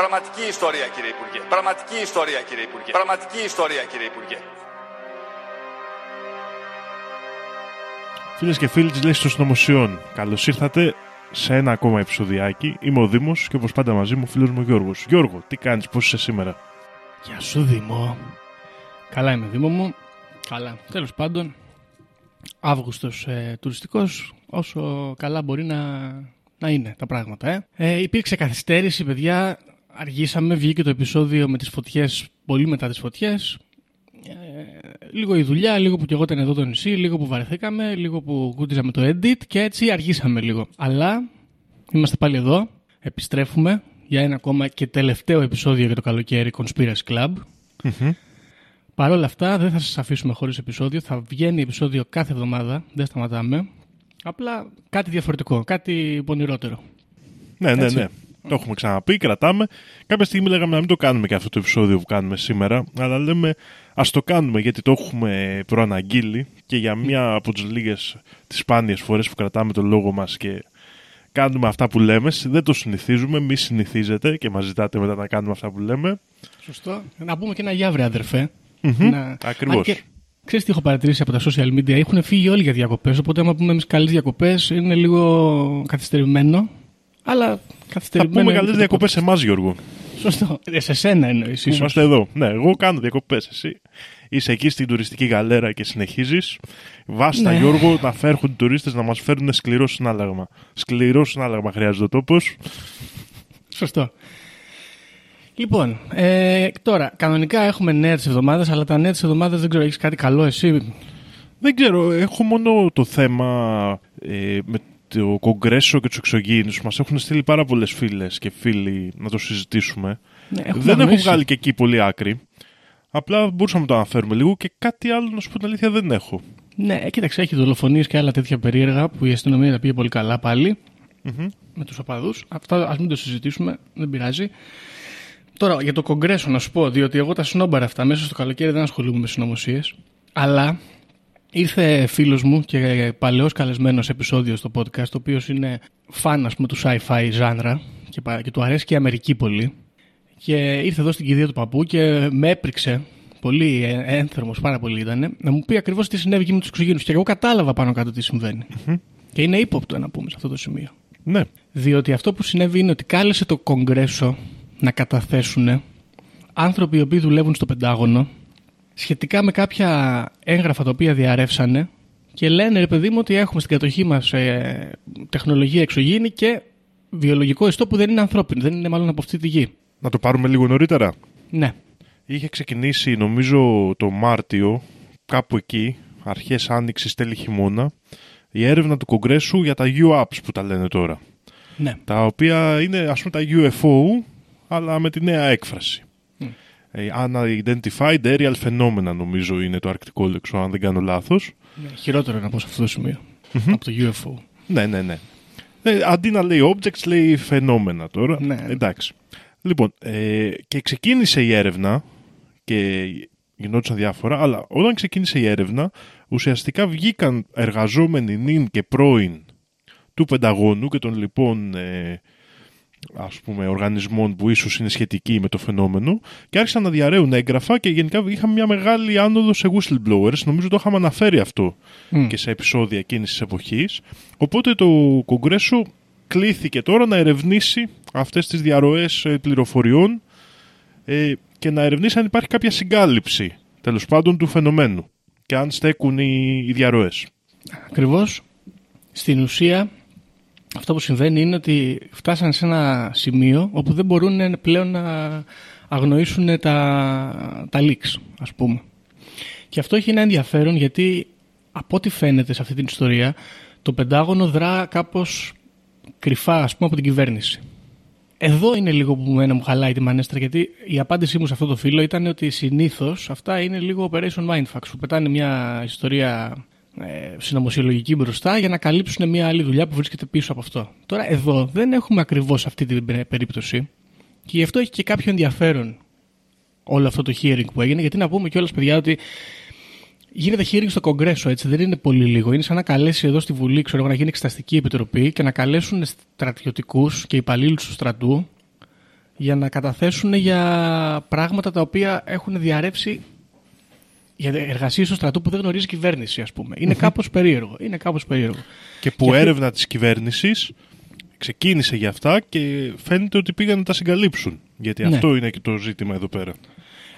Πραγματική ιστορία κύριε Υπουργέ. Πραγματική ιστορία κύριε Υπουργέ. Πραγματική ιστορία κύριε Υπουργέ. Φίλες και φίλοι της Λέξης των Συνωμοσιών, καλώς ήρθατε σε ένα ακόμα επεισοδιάκι. Είμαι ο Δήμος και όπως πάντα μαζί μου ο φίλος μου Γιώργος. Γιώργο, τι κάνεις, πώς είσαι σήμερα; Γεια σου Δήμο. Καλά είμαι Δήμο μου. Καλά. Τέλος πάντων, Αύγουστος ε, τουριστικός, όσο καλά μπορεί να, να είναι τα πράγματα. Ε. Ε, υπήρξε καθυστέρηση, παιδιά. Αργήσαμε, βγήκε το επεισόδιο με τις φωτιές, πολύ μετά τις φωτιές. Ε, λίγο η δουλειά, λίγο που κι εγώ ήταν εδώ το νησί, λίγο που βαρεθήκαμε, λίγο που κούτιζαμε το edit και έτσι αργήσαμε λίγο. Αλλά είμαστε πάλι εδώ, επιστρέφουμε για ένα ακόμα και τελευταίο επεισόδιο για το καλοκαίρι Conspiracy Club. Παρ' όλα αυτά δεν θα σας αφήσουμε χωρίς επεισόδιο, θα βγαίνει επεισόδιο κάθε εβδομάδα, δεν σταματάμε. Απλά κάτι διαφορετικό, κάτι πονηρότερο. Ναι, ναι, Έτσι. ναι. Το έχουμε ξαναπεί, κρατάμε. Κάποια στιγμή λέγαμε να μην το κάνουμε και αυτό το επεισόδιο που κάνουμε σήμερα, αλλά λέμε ας το κάνουμε γιατί το έχουμε προαναγγείλει και για μία από τις λίγες, τις σπάνιες φορές που κρατάμε το λόγο μας και κάνουμε αυτά που λέμε. Δεν το συνηθίζουμε, μη συνηθίζετε και μας ζητάτε μετά να κάνουμε αυτά που λέμε. Σωστό. Να πούμε και ένα γιάβρε, αδερφέ. Να... Ακριβώς. Αν και- Ξέρεις τι έχω παρατηρήσει από τα social media, έχουν φύγει όλοι για διακοπές, οπότε άμα πούμε εμείς καλές διακοπές είναι λίγο καθυστερημένο, αλλά Θα καθυστερημένο... πούμε είναι καλές και το διακοπές podcast. σε εμάς, Γιώργο. Σωστό. Ε, σε σένα εννοείς ίσως. Είμαστε εδώ. Ναι, εγώ κάνω διακοπές. Εσύ είσαι εκεί στην τουριστική γαλέρα και συνεχίζεις. Βάστα, Ναι. Γιώργο, να φέρουν τουρίστες να μας φέρουν σκληρό συνάλλαγμα. Σκληρό συνάλλαγμα χρειάζεται ο τόπος. Σωστό. Λοιπόν, ε, τώρα, κανονικά έχουμε νέα της εβδομάδας, αλλά τα νέα της εβδομάδας δεν ξέρω, έχεις κάτι καλό εσύ; Δεν ξέρω, έχω μόνο το θέμα ε, με το κογκρέσο και τους εξωγήινους. Μας έχουν στείλει πάρα πολλές φίλες και φίλοι να το συζητήσουμε. Ναι, έχουμε δεν έχω αγνοήσει. βγάλει και εκεί πολύ άκρη. Απλά μπορούσαμε να το αναφέρουμε λίγο και κάτι άλλο να σου πω την αλήθεια δεν έχω. Ναι, ε, κοίταξε, έχει δολοφονίες και άλλα τέτοια περίεργα που η αστυνομία τα πήγε πολύ καλά πάλι. Με τους οπαδούς. Αυτά ας μην το συζητήσουμε, δεν πειράζει. Τώρα, για το κογκρέσο να σου πω, διότι εγώ τα συνόμπαρα αυτά μέσα στο καλοκαίρι δεν ασχολούμαι με συνωμοσίες. Αλλά ήρθε φίλος μου και παλαιός καλεσμένος σε επεισόδιο στο podcast, ο οποίος είναι φαν, ας πούμε, του sci-fi ζάνρα και, πα- και του αρέσει και η Αμερική πολύ. Και ήρθε εδώ στην κηδεία του παππού και με έπριξε. Πολύ ε, ένθερμος, πάρα πολύ ήταν. Να μου πει ακριβώς τι συνέβη εκεί με τους εξωγήνους. Και εγώ κατάλαβα πάνω κάτω τι συμβαίνει. Και είναι ύποπτο να πούμε σε αυτό το σημείο. Ναι. Διότι αυτό που συνέβη είναι ότι κάλεσε το Κογκρέσο να καταθέσουν άνθρωποι οι οποίοι δουλεύουν στο Πεντάγωνο σχετικά με κάποια έγγραφα τα οποία διαρρεύσανε και λένε ρε παιδί μου ότι έχουμε στην κατοχή μας ε, τεχνολογία εξωγήινη και βιολογικό ιστό που δεν είναι ανθρώπινο, δεν είναι μάλλον από αυτή τη γη. Να το πάρουμε λίγο νωρίτερα. Ναι. Είχε ξεκινήσει νομίζω το Μάρτιο, κάπου εκεί, αρχές άνοιξης τέλη χειμώνα, η έρευνα του Κογκρέσου για τα UAPs που τα λένε τώρα. Ναι. Τα οποία είναι ας πούμε τα UFO, αλλά με τη νέα έκφραση. Ε, Unidentified Aerial Phenomena νομίζω είναι το αρκτικό λέξο, αν δεν κάνω λάθος. Ναι, Χειρότερο να πω σε αυτό το σημείο. Από το UFO. Ναι, ναι, ναι. Ε, αντί να λέει objects, λέει φαινόμενα τώρα. Ναι. Εντάξει. Λοιπόν, ε, και ξεκίνησε η έρευνα και γινόντουσαν διάφορα, αλλά όταν ξεκίνησε η έρευνα, ουσιαστικά βγήκαν εργαζόμενοι νυν και πρώην του Πενταγώνου και των λοιπόν ε, ας πούμε οργανισμών που ίσως είναι σχετικοί με το φαινόμενο και άρχισαν να διαρρέουν έγγραφα και γενικά είχαμε μια μεγάλη άνοδος σε whistleblowers νομίζω το είχαμε αναφέρει αυτό Μμ. και σε επεισόδια εκείνης της εποχής οπότε το Κογκρέσο κλήθηκε τώρα να ερευνήσει αυτές τις διαρροές ε, πληροφοριών ε, και να ερευνήσει αν υπάρχει κάποια συγκάλυψη τέλος πάντων του φαινομένου και αν στέκουν οι, οι διαρροές. Ακριβώς. Στην ουσία αυτό που συμβαίνει είναι ότι φτάσαν σε ένα σημείο όπου δεν μπορούν πλέον να αγνοήσουν τα, τα leaks, ας πούμε. Και αυτό έχει ένα ενδιαφέρον γιατί από ό,τι φαίνεται σε αυτή την ιστορία το Πεντάγωνο δρά κάπως κρυφά ας πούμε από την κυβέρνηση. Εδώ είναι λίγο που μένα μου χαλάει τη μανέστρα γιατί η απάντησή μου σε αυτό το φίλο ήταν ότι συνήθως αυτά είναι λίγο operation mindfucks που πετάνε μια ιστορία ε, συνωμοσιολογική μπροστά για να καλύψουν μια άλλη δουλειά που βρίσκεται πίσω από αυτό. Τώρα εδώ δεν έχουμε ακριβώς αυτή την περίπτωση και γι' αυτό έχει και κάποιο ενδιαφέρον όλο αυτό το hearing που έγινε γιατί να πούμε κιόλας παιδιά ότι Γίνεται hearing στο Κογκρέσο, έτσι δεν είναι πολύ λίγο. Είναι σαν να καλέσει εδώ στη Βουλή, ξέρω εγώ, να γίνει εξεταστική επιτροπή και να καλέσουν στρατιωτικούς και υπαλλήλους του στρατού για να καταθέσουν για πράγματα τα οποία έχουν διαρρεύσει για εργασίες του στρατού που δεν γνωρίζει η κυβέρνηση, ας πούμε. Είναι κάπως περίεργο. Είναι κάπως περίεργο. Και που έρευνα της κυβέρνησης ξεκίνησε για αυτά και φαίνεται ότι πήγαν να τα συγκαλύψουν. Γιατί Ναι. αυτό είναι και το ζήτημα εδώ πέρα.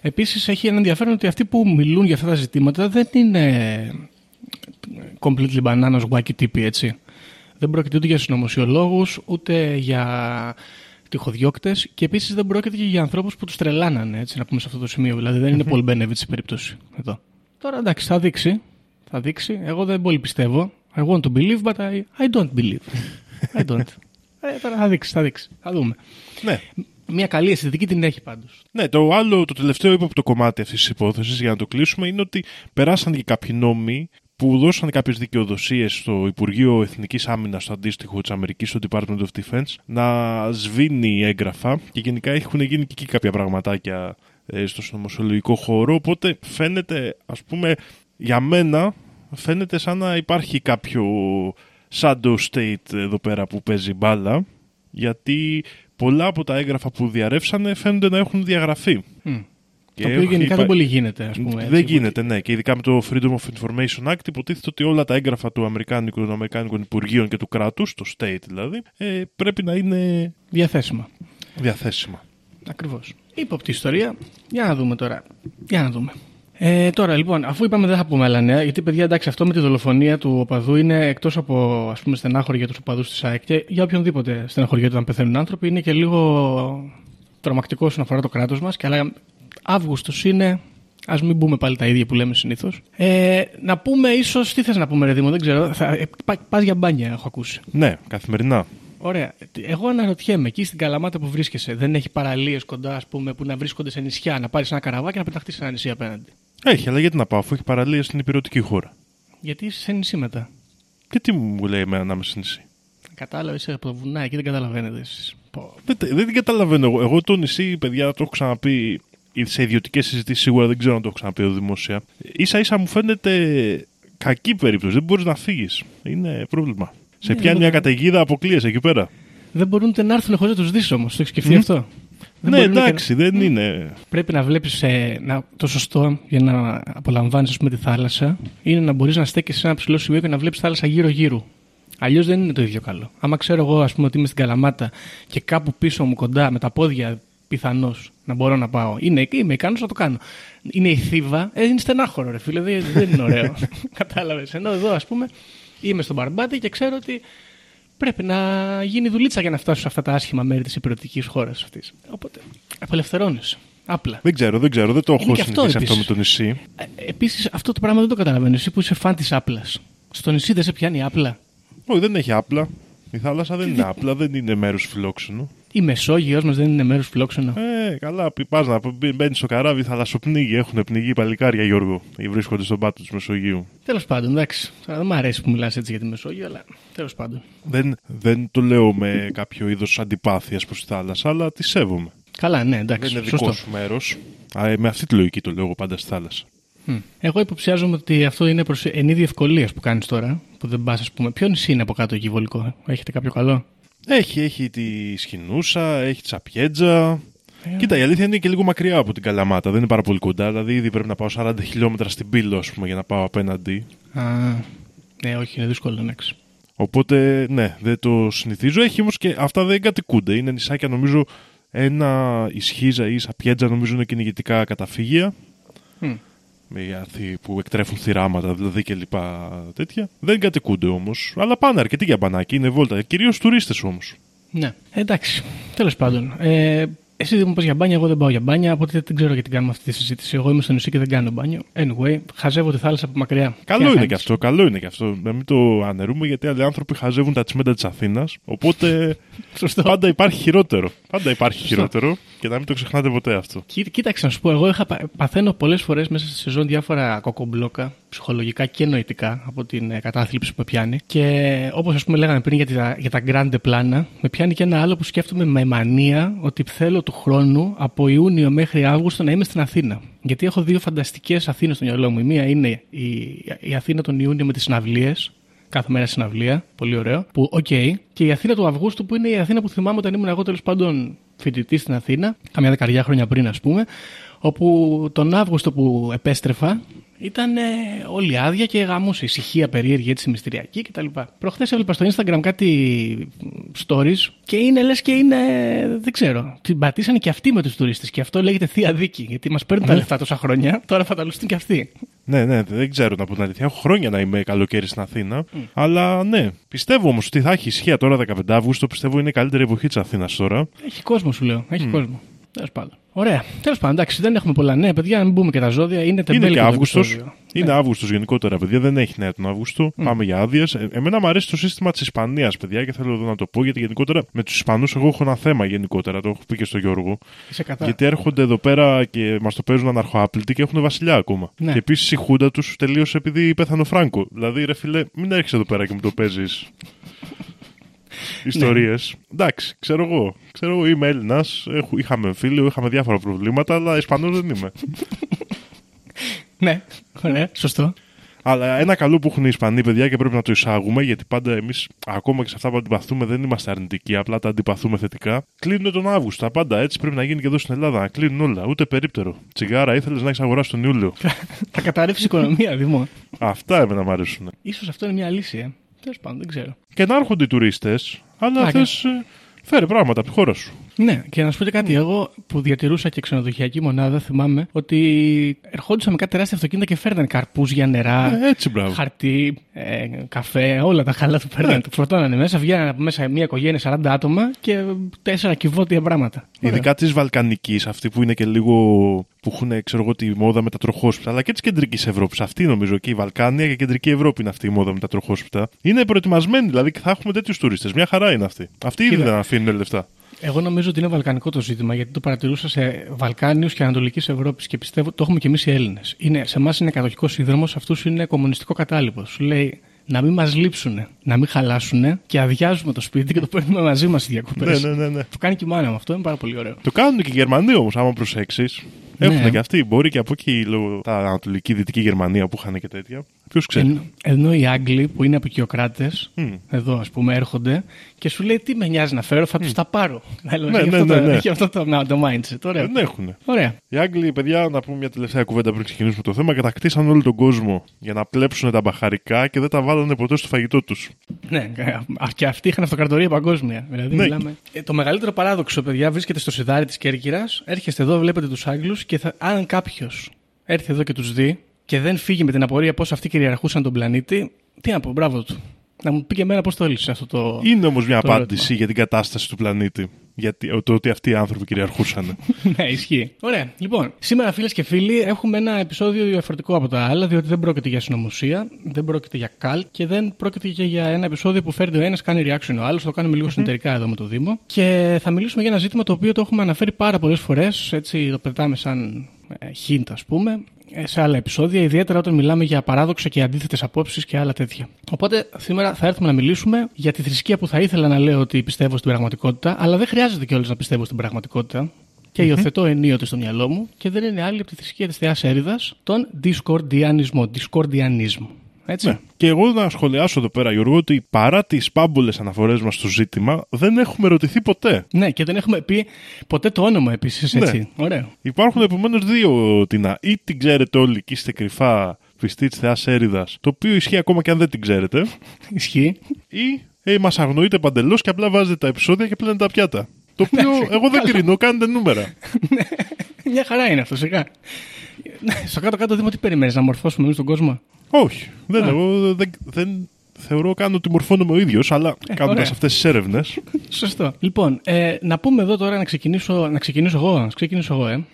Επίσης έχει ένα ενδιαφέρον ότι αυτοί που μιλούν για αυτά τα ζητήματα δεν είναι completely bananas wacky τύποι, έτσι. Δεν πρόκειται ούτε για συνωμοσιολόγους, ούτε για τυχοδιώκτες και επίσης δεν πρόκειται και για ανθρώπους που τους τρελάνανε, έτσι, να πούμε σε αυτό το σημείο. Δηλαδή δεν είναι Paul Benevich η περίπτωση εδώ. Τώρα εντάξει, θα δείξει. Θα δείξει. Εγώ δεν πολύ πιστεύω. I want to believe, but I, I don't believe. I don't. ε, τώρα θα δείξει, θα δείξει. Θα δούμε. Ναι. Μια καλή αισθητική την έχει πάντως. Ναι, το άλλο, το τελευταίο ύποπτο κομμάτι αυτής της υπόθεσης για να το κλείσουμε είναι ότι περάσαν και κάποιοι νόμοι που δώσαν κάποιες δικαιοδοσίες στο Υπουργείο Εθνικής Άμυνας, το αντίστοιχο της Αμερικής, στο Department of Defense, να σβήνει έγγραφα και γενικά έχουν γίνει και εκεί κάποια πραγματάκια ε, στο συνωμοσιολογικό χώρο. Οπότε φαίνεται, ας πούμε, για μένα φαίνεται σαν να υπάρχει κάποιο shadow state εδώ πέρα που παίζει μπάλα, γιατί πολλά από τα έγγραφα που διαρρεύσανε φαίνονται να έχουν διαγραφεί. Και το οποίο έχει γενικά υπά- δεν πολύ γίνεται, ας πούμε. δεν έτσι. γίνεται, ναι. Και ειδικά με το Freedom of Information Act υποτίθεται ότι όλα τα έγγραφα του Αμερικάνικου, των Αμερικάνικων Υπουργείων και του κράτους, το state δηλαδή, ε, πρέπει να είναι Διαθέσιμα. διαθέσιμα. Ακριβώς. Υποπτή ιστορία. Για να δούμε τώρα. Για να δούμε. Ε, τώρα λοιπόν, αφού είπαμε δεν θα πούμε άλλα νέα, γιατί παιδιά εντάξει αυτό με τη δολοφονία του οπαδού είναι εκτός από ας πούμε στενάχωρη για τους οπαδούς της ΑΕΚ και για οποιονδήποτε στεναχωριέται όταν πεθαίνουν άνθρωποι, είναι και λίγο τρομακτικό όσον αφορά το κράτος μας. Και αλλά Αύγουστος είναι. Α μην πούμε πάλι τα ίδια που λέμε συνήθως. Ε, να πούμε ίσως. Τι θες να πούμε, Ρε Δήμο, δεν ξέρω. Θα, ε, πας για μπάνια, έχω ακούσει. Ναι, καθημερινά. Ωραία. Εγώ αναρωτιέμαι, εκεί στην Καλαμάτα που βρίσκεσαι, δεν έχει παραλίες κοντά, ας πούμε, που να βρίσκονται σε νησιά, να πάρεις ένα καραβάκι και να πεταχτείς σε ένα νησί απέναντι; Έχει, αλλά γιατί να πάω, αφού έχει παραλία στην υπηρετική χώρα. Γιατί είσαι σε νησί μετά. Και τι μου λέει εμένα να είμαι σε νησί; Κατάλαβες, είσαι από το βουνά, εκεί δεν καταλαβαίνετε εσείς. Πω. Δεν, τε- δεν την καταλαβαίνω εγώ. Εγώ το νησί, παιδιά, το έχω ξαναπεί σε ιδιωτικές συζητήσεις, σίγουρα δεν ξέρω αν το έχω ξαναπεί εδώ δημόσια. σα ίσα μου φαίνεται κακή περίπτωση. Δεν μπορείς να φύγεις. Είναι πρόβλημα. Σε Ναι, πιάνει δεν μια καταιγίδα, αποκλείεσαι εκεί πέρα. Δεν μπορούν ούτε να έρθουν χωρίς να τους δεις όμως. Το έχεις σκεφτεί Μμ. αυτό; Δεν ναι, μπορούν και εντάξει, δεν είναι. Πρέπει να βλέπεις το σωστό για να απολαμβάνεις τη θάλασσα είναι να μπορείς να στέκει σε ένα ψηλό σημείο και να βλέπεις θάλασσα γύρω-γύρω. Αλλιώς δεν είναι το ίδιο καλό. Άμα ξέρω εγώ, ας πούμε, ότι είμαι στην Καλαμάτα και κάπου πίσω μου κοντά με τα πόδια πιθανώς να μπορώ να πάω. Είναι, είμαι ικανός να το κάνω. Είναι η θύβα, ε, είναι στενάχωρο, ρε φίλε, δεν, δεν είναι ωραίο. Κατάλαβες. Ενώ εδώ, ας πούμε, είμαι στον Μπαρμπάτη και ξέρω ότι πρέπει να γίνει δουλίτσα για να φτάσω σε αυτά τα άσχημα μέρη της υπηρετικής χώρας αυτής. Οπότε απελευθερώνεσαι. Απλά. Δεν ξέρω, δεν ξέρω. Δεν το Είναι έχω και αυτό συνηθίσει αυτό με επίσης. το νησί. Επίσης, αυτό το πράγμα δεν το καταλαβαίνω. Εσύ που είσαι φαν της άπλας. Στο νησί δεν σε πιάνει άπλα; Όχι, δεν έχει άπλα. Η θάλασσα δεν είναι άπλα, δεν είναι μέρος φιλόξενο. Η Μεσόγειος μας δεν είναι μέρος φιλόξενο. Ε, καλά, πας να μπαίνεις στο καράβι, θαλασσοπνίγει. Έχουν πνιγεί παλικάρια, Γιώργο. Ή βρίσκονται στον πάτο της Μεσογείου. Τέλος πάντων, εντάξει. Τώρα δεν μου αρέσει που μιλάς έτσι για τη Μεσόγειο, αλλά τέλος πάντων. Δεν, δεν το λέω με κάποιο είδος αντιπάθειας προς τη θάλασσα, αλλά τη σέβομαι. Καλά, ναι, εντάξει. δεν είναι δικό σωστό. σου μέρος. Με αυτή τη λογική το λέω εγώ πάντα στη θάλασσα. Μμ. Εγώ υποψιάζομαι ότι αυτό είναι προς εν είδη ευκολίας που κάνεις τώρα. Που δεν πας, ας πούμε. Ποιο νησί είναι από κάτω εκεί βολικό, έχετε κάποιο καλό; Έχει, έχει τη Σχοινούσα, έχει τη Σαπιέτζα. Ε, Κοίτα, η αλήθεια είναι και λίγο μακριά από την Καλαμάτα. Δεν είναι πάρα πολύ κοντά. Δηλαδή, ήδη πρέπει να πάω 40 χιλιόμετρα στην Πύλο, ας πούμε, για να πάω απέναντι. Α, ναι, όχι, είναι δύσκολο, εντάξει. Οπότε, ναι, δεν το συνηθίζω. Έχει όμως και αυτά δεν κατοικούνται. Είναι νησάκια, νομίζω, ένα ισχύζα ή σαπιέτζα, νομίζω είναι κυνηγητικά καταφύγια. Μμ. Με άρθι που εκτρέφουν θυράματα, δηλαδή και λοιπά τέτοια. Δεν κατοικούνται όμως. Αλλά πάνε αρκετοί για μπανάκι, είναι βόλτα. Κυρίως τουρίστες όμως. Ναι. Εντάξει. Τέλος πάντων. Ε, εσύ δεν μου πας για μπάνια, εγώ δεν πάω για μπάνια, οπότε δεν ξέρω γιατί κάνουμε αυτή τη συζήτηση. Εγώ είμαι στο νησί και δεν κάνω μπάνιο. Anyway, χαζεύω τη θάλασσα από μακριά. Τι Καλό να είναι κάνεις; και αυτό, καλό είναι και αυτό. Να μην το αναιρούμε γιατί άλλοι άνθρωποι χαζεύουν τα τσιμέντα της Αθήνας. Οπότε Σωστό. πάντα υπάρχει χειρότερο. Πάντα υπάρχει Σωστό. χειρότερο και να μην το ξεχνάτε ποτέ αυτό. Κοί- Κοίταξε να σου πω, εγώ είχα, πα- παθαίνω πολλές φορές μέσα στη σεζόν διάφορα κοκομπλόκα, ψυχολογικά και νοητικά, από την ε, κατάθλιψη που με πιάνει. Και όπως ας πούμε λέγαμε πριν για, τα, για τα grande πλάνα, με πιάνει και ένα άλλο που σκέφτομαι με μανία ότι θέλω του χρόνου από Ιούνιο μέχρι Αύγουστο να είμαι στην Αθήνα. Γιατί έχω δύο φανταστικές Αθήνες στο μυαλό μου. Η μία είναι η, η Αθήνα τον Ιούνιο με τις συναυλίες, κάθε μέρα συναυλία, πολύ ωραίο. Που, οκ. Και η Αθήνα του Αυγούστου, που είναι η Αθήνα που θυμάμαι όταν ήμουν εγώ τέλος πάντων φοιτητής στην Αθήνα, καμιά δεκαριά χρόνια πριν, ας πούμε, όπου τον Αύγουστο που επέστρεφα ήταν ε, όλη άδεια και γαμούσε. Ησυχία περίεργη, έτσι μυστηριακή κτλ. Προχθές έβλεπα στο Instagram κάτι stories και είναι λες και είναι. Δεν ξέρω. Την πατήσανε και αυτοί με τους τουρίστες. Και αυτό λέγεται θεία δίκη. Γιατί μας παίρνουν τα λεφτά τόσα χρόνια, τώρα θα τα λουστούν και αυτοί. Ναι, ναι, δεν ξέρω να πω την αλήθεια. Έχω χρόνια να είμαι καλοκαίρι στην Αθήνα. Αλλά ναι, πιστεύω όμως ότι θα έχει ισχύα τώρα 15 Αύγουστο. Πιστεύω είναι η καλύτερη εποχή της Αθήνας τώρα. Έχει κόσμο, σου λέω. Έχει κόσμο. Τέλος πάντων. Ωραία. Τέλος πάντων, εντάξει, δεν έχουμε πολλά νέα παιδιά. Να μην μπούμε και τα ζώδια. Είναι Είναι τεμπέλικο και το Αύγουστος. επεισόδιο. Είναι Αύγουστος γενικότερα, παιδιά. Δεν έχει νέα τον Αύγουστο. Πάμε για άδειες. εμένα μου αρέσει το σύστημα της Ισπανίας, παιδιά, και θέλω εδώ να το πω γιατί γενικότερα με τους Ισπανούς εγώ έχω ένα θέμα γενικότερα. Το έχω πει και στο Γιώργο. Είσαι κατά. Γιατί έρχονται εδώ πέρα και μας το παίζουν αναρχοάπλητοι και έχουν βασιλιά ακόμα. Ναι. Και επίσης η χούντα τους τελείωσε επειδή πέθανε ο Φράγκο. Δηλαδή, ρε φιλέ, μην έρχεσαι εδώ πέρα και μου το παίζεις. Ιστορίες. Εντάξει, ξέρω εγώ. Ξέρω εγώ, είμαι Έλληνα. Είχαμε φίλο, είχαμε διάφορα προβλήματα, αλλά Ισπανός δεν είμαι. Ναι, ωραία, σωστό. Αλλά ένα καλό που έχουν οι Ισπανοί, παιδιά, και πρέπει να το εισάγουμε, γιατί πάντα εμείς, ακόμα και σε αυτά που αντιπαθούμε, δεν είμαστε αρνητικοί, απλά τα αντιπαθούμε θετικά. Κλείνουν τον Αύγουστο. Τα πάντα έτσι πρέπει να γίνει και εδώ στην Ελλάδα. Να κλείνουν όλα. Ούτε περίπτερο. Τσιγάρα ήθελες να έχεις αγοράσει τον Ιούλιο. Θα καταρρεύσει η οικονομία, Δημό. Αυτά εμένα μου αρέσουν. Ίσως αυτό είναι μια λύση, ε. Τέλος πάντων, δεν ξέρω. Και να έρχονται οι τουρίστες, αλλά Α, θες. Φέρε πράγματα από τη χώρα σου. Ναι, και να σου πω και κάτι. Εγώ που διατηρούσα και ξενοδοχειακή μονάδα, θυμάμαι ότι ερχόντουσαν με κάτι τεράστια αυτοκίνητα και φέρναν καρπούζια, νερά, Ε, έτσι, μπράβο. χαρτί, ε, καφέ, όλα τα χαλά του παίρνανε. Του φορτώνανε μέσα, βγαίνανε από μέσα μια οικογένεια 40 άτομα και τέσσερα κυβότια πράγματα. Ωραία. Ειδικά της Βαλκανικής, αυτή που είναι και λίγο. που έχουν, ξέρω εγώ, τη μόδα με τα τροχόσπιτα, αλλά και της κεντρικής Ευρώπης. Αυτή νομίζω και η Βαλκάνια και η κεντρική Ευρώπη είναι αυτή η μόδα με τα τροχόσπιτα. Είναι προετοιμασμένοι, δηλαδή και θα έχουμε τέτοιους τουρίστες. Μια χαρά είναι αυτή. Αυτοί ήδη Κοίτα. δεν αφήνουν λεφτά. Εγώ νομίζω ότι είναι βαλκανικό το ζήτημα, γιατί το παρατηρούσα σε Βαλκάνιους και Ανατολικής Ευρώπης και πιστεύω το έχουμε και εμείς οι Έλληνες. Σε εμάς είναι κατοχικό σύνδρομο, σε αυτούς είναι κομμουνιστικό κατάλοιπο. Σου λέει να μην μας λείψουν, να μην χαλάσουν και αδειάζουμε το σπίτι και το παίρνουμε μαζί μας στι διακοπές. Ναι, ναι, ναι, ναι. Το κάνει και η μάνα μου αυτό, είναι πάρα πολύ ωραίο. Το κάνουν και οι Γερμανοί όμως, άμα προσέξεις. Ναι. Έχουν και αυτοί. Μπορεί και από εκεί, λόγω τα Ανατολική, Δυτική Γερμανία που είχαν και τέτοια. Ποιος ξέρει; Εν, ενώ οι Άγγλοι που είναι απεικιοκράτε, Μμ. εδώ ας πούμε, έρχονται και σου λέει τι με νοιάζει να φέρω, θα τους τα πάρω. Ναι, έχει, ναι, αυτό ναι, το, ναι. έχει αυτό το, το mindset. Ωραία. Δεν έχουν. Ωραία. Οι Άγγλοι, παιδιά, να πούμε μια τελευταία κουβέντα πριν ξεκινήσουμε το θέμα, κατακτήσαν όλο τον κόσμο για να πλέψουν τα μπαχαρικά και δεν τα βάλανε ποτέ στο φαγητό τους. Ναι, α, και αυτοί είχαν αυτοκρατορία παγκόσμια. Δηλαδή, Ναι. μιλάμε. Ε, το μεγαλύτερο παράδοξο, παιδιά, βρίσκεται στο σιδάρι της Κέρκυρας. Έρχεστε εδώ, βλέπετε τους Άγγλους και θα, αν κάποιος έρθει εδώ και τους δει και δεν φύγει με την απορία πώς αυτοί κυριαρχούσαν τον πλανήτη, τι να πω, μπράβο του. Να μου πει και εμένα πώς το έλυσε αυτό το. Είναι όμως μια Το απάντηση ερώτημα. για την κατάσταση του πλανήτη. Γιατί, το ότι αυτοί οι άνθρωποι κυριαρχούσαν. ναι, ισχύει. Ωραία. Λοιπόν, σήμερα, φίλες και φίλοι, έχουμε ένα επεισόδιο διαφορετικό από τα άλλα, διότι δεν πρόκειται για συνωμοσία, δεν πρόκειται για καλ και δεν πρόκειται και για ένα επεισόδιο που φέρνει ο ένας, κάνει reaction ο άλλος. Το κάνουμε λίγο συνεταιρικά εδώ με το Δήμο. Και θα μιλήσουμε για ένα ζήτημα το οποίο το έχουμε αναφέρει πάρα πολλές φορές. Έτσι, το πετάμε σαν ε, hint, ας πούμε, ε, σε άλλα επεισόδια, ιδιαίτερα όταν μιλάμε για παράδοξα και αντίθετες απόψεις και άλλα τέτοια. Οπότε σήμερα θα έρθουμε να μιλήσουμε για τη θρησκεία που θα ήθελα να λέω ότι πιστεύω στην πραγματικότητα, αλλά δεν χρειάζεται κιόλας να πιστεύω στην πραγματικότητα. Και υιοθετώ ενίοτε στο μυαλό μου και δεν είναι άλλη από τη θρησκεία της Θεάς Έριδα, τον Discordianismo. Discordianismo. Έτσι. ναι. Και εγώ να σχολιάσω εδώ πέρα, Γιώργο, ότι παρά τις πάμπολες αναφορές μας στο ζήτημα, δεν έχουμε ρωτηθεί ποτέ. Ναι, και δεν έχουμε πει ποτέ το όνομα επίσης. Έτσι. Ναι. Ωραίο. Υπάρχουν επομένως δύο τεινά. Ή την ξέρετε όλοι και είστε κρυφά πιστή της Θεάς Έριδας, το οποίο ισχύει ακόμα και αν δεν την ξέρετε, Ισχύει. ή ε, μας αγνοείτε παντελώς και απλά βάζετε τα επεισόδια και πλένετε τα πιάτα. Το οποίο εγώ δεν κρίνω, κάνετε νούμερα. Μια χαρά είναι αυτό, σιγά. Ναι, Στο κάτω-κάτω δήμα τι περιμένεις, να μορφώσουμε εμείς τον κόσμο. Όχι. Δεν, εγώ δεν, δεν θεωρώ καν ότι μορφώνομαι ο ίδιος, αλλά κάνοντας ωραία. αυτές τις έρευνες. Σωστό. Λοιπόν, ε, να πούμε εδώ τώρα να ξεκινήσω, να ξεκινήσω εγώ. Να ξεκινήσω εγώ, ε.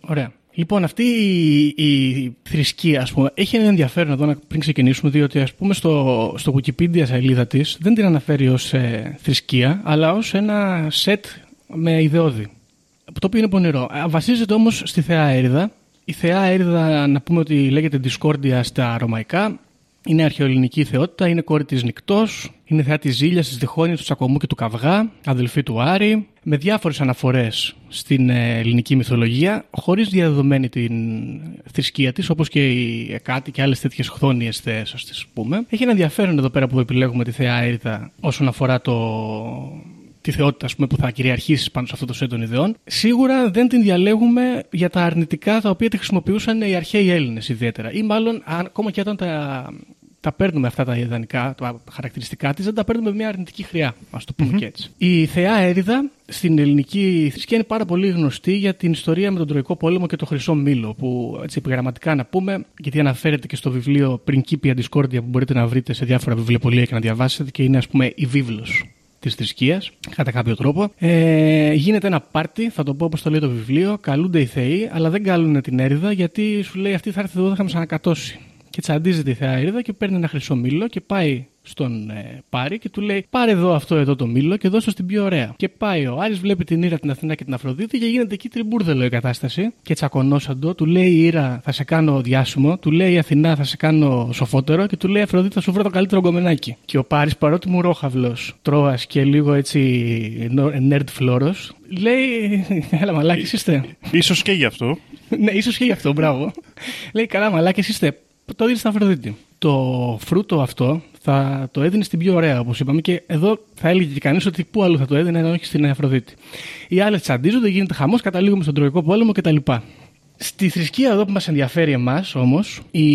Ωραία. Λοιπόν, αυτή η, η θρησκεία, ας πούμε, έχει ένα ενδιαφέρον εδώ να, πριν ξεκινήσουμε, διότι ας πούμε στο, στο Wikipedia σελίδα της δεν την αναφέρει ως ε, θρησκεία, αλλά ως ένα σετ με ιδεώδη. Το οποίο είναι πονηρό. Α, Βασίζεται όμως στη Θεά Έριδα. Η Θεά Έριδα, να πούμε ότι λέγεται Discordia στα ρωμαϊκά, είναι αρχαιοελληνική θεότητα, είναι κόρη της Νικτό, είναι θεά της Ζήλιας, της Διχόνοια, του Τσακωμού και του Καυγά, αδελφή του Άρη, με διάφορες αναφορές στην ε, ελληνική μυθολογία, χωρίς διαδεδομένη την θρησκεία της, όπως και η Εκάτη και άλλες τέτοιες χθόνιες θεές, ας τις πούμε. Έχει ένα ενδιαφέρον εδώ πέρα που επιλέγουμε τη θεά Έριδα όσον αφορά το, τη θεότητα ας πούμε, που θα κυριαρχήσει πάνω σε αυτό το σετ των ιδεών. Σίγουρα δεν την διαλέγουμε για τα αρνητικά τα οποία τη χρησιμοποιούσαν οι αρχαίοι Έλληνες ιδιαίτερα. Ή μάλλον αν- ακόμα και όταν τα, τα παίρνουμε αυτά τα ιδανικά, τα χαρακτηριστικά της, δεν τα παίρνουμε με μια αρνητική χρειά, ας το πούμε και έτσι. Η θεά Έριδα στην ελληνική θρησκεία είναι πάρα πολύ γνωστή για την ιστορία με τον Τροϊκό Πόλεμο και το Χρυσό Μήλο, που έτσι επιγραμματικά να πούμε, γιατί αναφέρεται και στο βιβλίο Principia Discordia που μπορείτε να βρείτε σε διάφορα βιβλιοπολία και να διαβάσετε και είναι ας πούμε η βίβλος της θρησκείας, κατά κάποιο τρόπο. Ε, γίνεται ένα πάρτι, θα το πω όπως το λέει το βιβλίο. Καλούνται οι Θεοί, αλλά δεν καλούν την έρηδα γιατί σου λέει αυτή θα έρθει εδώ, θα μα ανακατώσει. Και τσαντίζεται η Θεά Έρηδα και παίρνει ένα χρυσό μήλο και πάει στον ε, Πάρη και του λέει: Πάρε εδώ αυτό εδώ το μήλο και δώσ' το στην πιο ωραία. Και πάει ο Άρης, βλέπει την Ήρα, την Αθηνά και την Αφροδίτη και γίνεται εκεί τριμπούρδελο η κατάσταση. Και τσακωνόσαντο, του λέει η Ήρα θα σε κάνω διάσημο, του λέει η Αθηνά θα σε κάνω σοφότερο και του λέει η Αφροδίτη θα σου βρω το καλύτερο γκομενάκι. Και ο Πάρης παρότι μου ρόχαυλος, τρώας και λίγο έτσι nerd φλόρος, λέει: Έλα μαλάκι είστε. Ίσως και γι' αυτό. ναι, ίσως και γι' αυτό, μπράβο. Λέει καλά, μαλάκες είστε. Το έδινε στην Αφροδίτη. Το φρούτο αυτό θα το έδινε στην πιο ωραία, όπως είπαμε, και εδώ θα έλεγε και κανείς ότι πού αλλού θα το έδινε, αν όχι στην Αφροδίτη. Οι άλλες τσαντίζονται, γίνεται χαμός, καταλήγουμε στον Τροϊκό Πόλεμο κτλ. Στη θρησκεία εδώ που μας ενδιαφέρει εμάς όμως, η,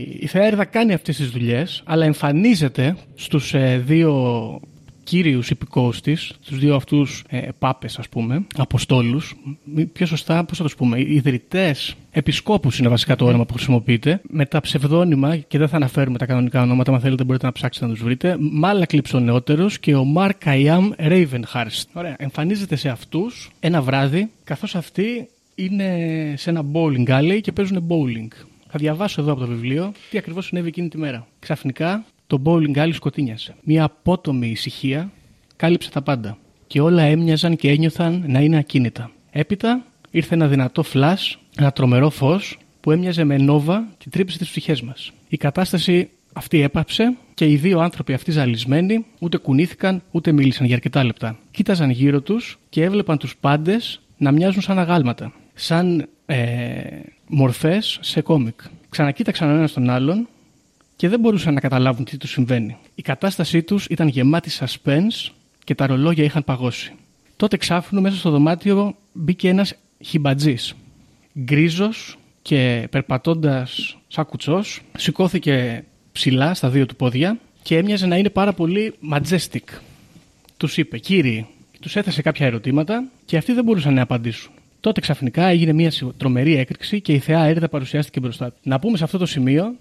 η Θεά Έρδα κάνει αυτές τις δουλειές, αλλά εμφανίζεται στους δύο κύριους υπηκόους της, τους δύο αυτούς ε, πάπες ας πούμε, αποστόλους, μη- πιο σωστά πώς θα τους πούμε, οι ιδρυτές επισκόπους είναι βασικά το όνομα που χρησιμοποιείται, με τα ψευδόνυμα και δεν θα αναφέρουμε τα κανονικά ονόματα, αν θέλετε μπορείτε να ψάξετε να τους βρείτε, Μάλακλιψ ο νεότερος και ο Μαρ Καϊάμ Ρέιβενχάρστ. Ωραία, εμφανίζεται σε αυτούς ένα βράδυ, καθώς αυτοί είναι σε ένα bowling alley και παίζουν bowling. Θα διαβάσω εδώ από το βιβλίο τι ακριβώς συνέβη εκείνη τη μέρα. Ξαφνικά το bowling alley σκοτίνιασε. Μια απότομη ησυχία κάλυψε τα πάντα. Και όλα έμοιαζαν και ένιωθαν να είναι ακίνητα. Έπειτα ήρθε ένα δυνατό φλας, ένα τρομερό φως που έμοιαζε με νόβα και τρύπησε τις ψυχές μας. Η κατάσταση αυτή έπαψε και οι δύο άνθρωποι αυτοί ζαλισμένοι ούτε κουνήθηκαν ούτε μίλησαν για αρκετά λεπτά. Κοίταζαν γύρω τους και έβλεπαν τους πάντες να μοιάζουν σαν αγάλματα. Σαν ε, μορφές σε κόμικ. Ξανακοίταξαν ο ένας τον άλλον και δεν μπορούσαν να καταλάβουν τι τους συμβαίνει. Η κατάστασή τους ήταν γεμάτη suspense και τα ρολόγια είχαν παγώσει. Τότε ξάφνου μέσα στο δωμάτιο μπήκε ένας χιμπατζής. Γκρίζος και περπατώντας σαν κουτσός σηκώθηκε ψηλά στα δύο του πόδια και έμοιαζε να είναι πάρα πολύ majestic. Τους είπε «Κύριοι», τους έθεσε κάποια ερωτήματα και αυτοί δεν μπορούσαν να απαντήσουν. Τότε ξαφνικά έγινε μια συ- τρομερή έκρηξη και η θεά Έριδα παρουσιάστηκε μπροστά του. Να πούμε σε αυτό το σημείο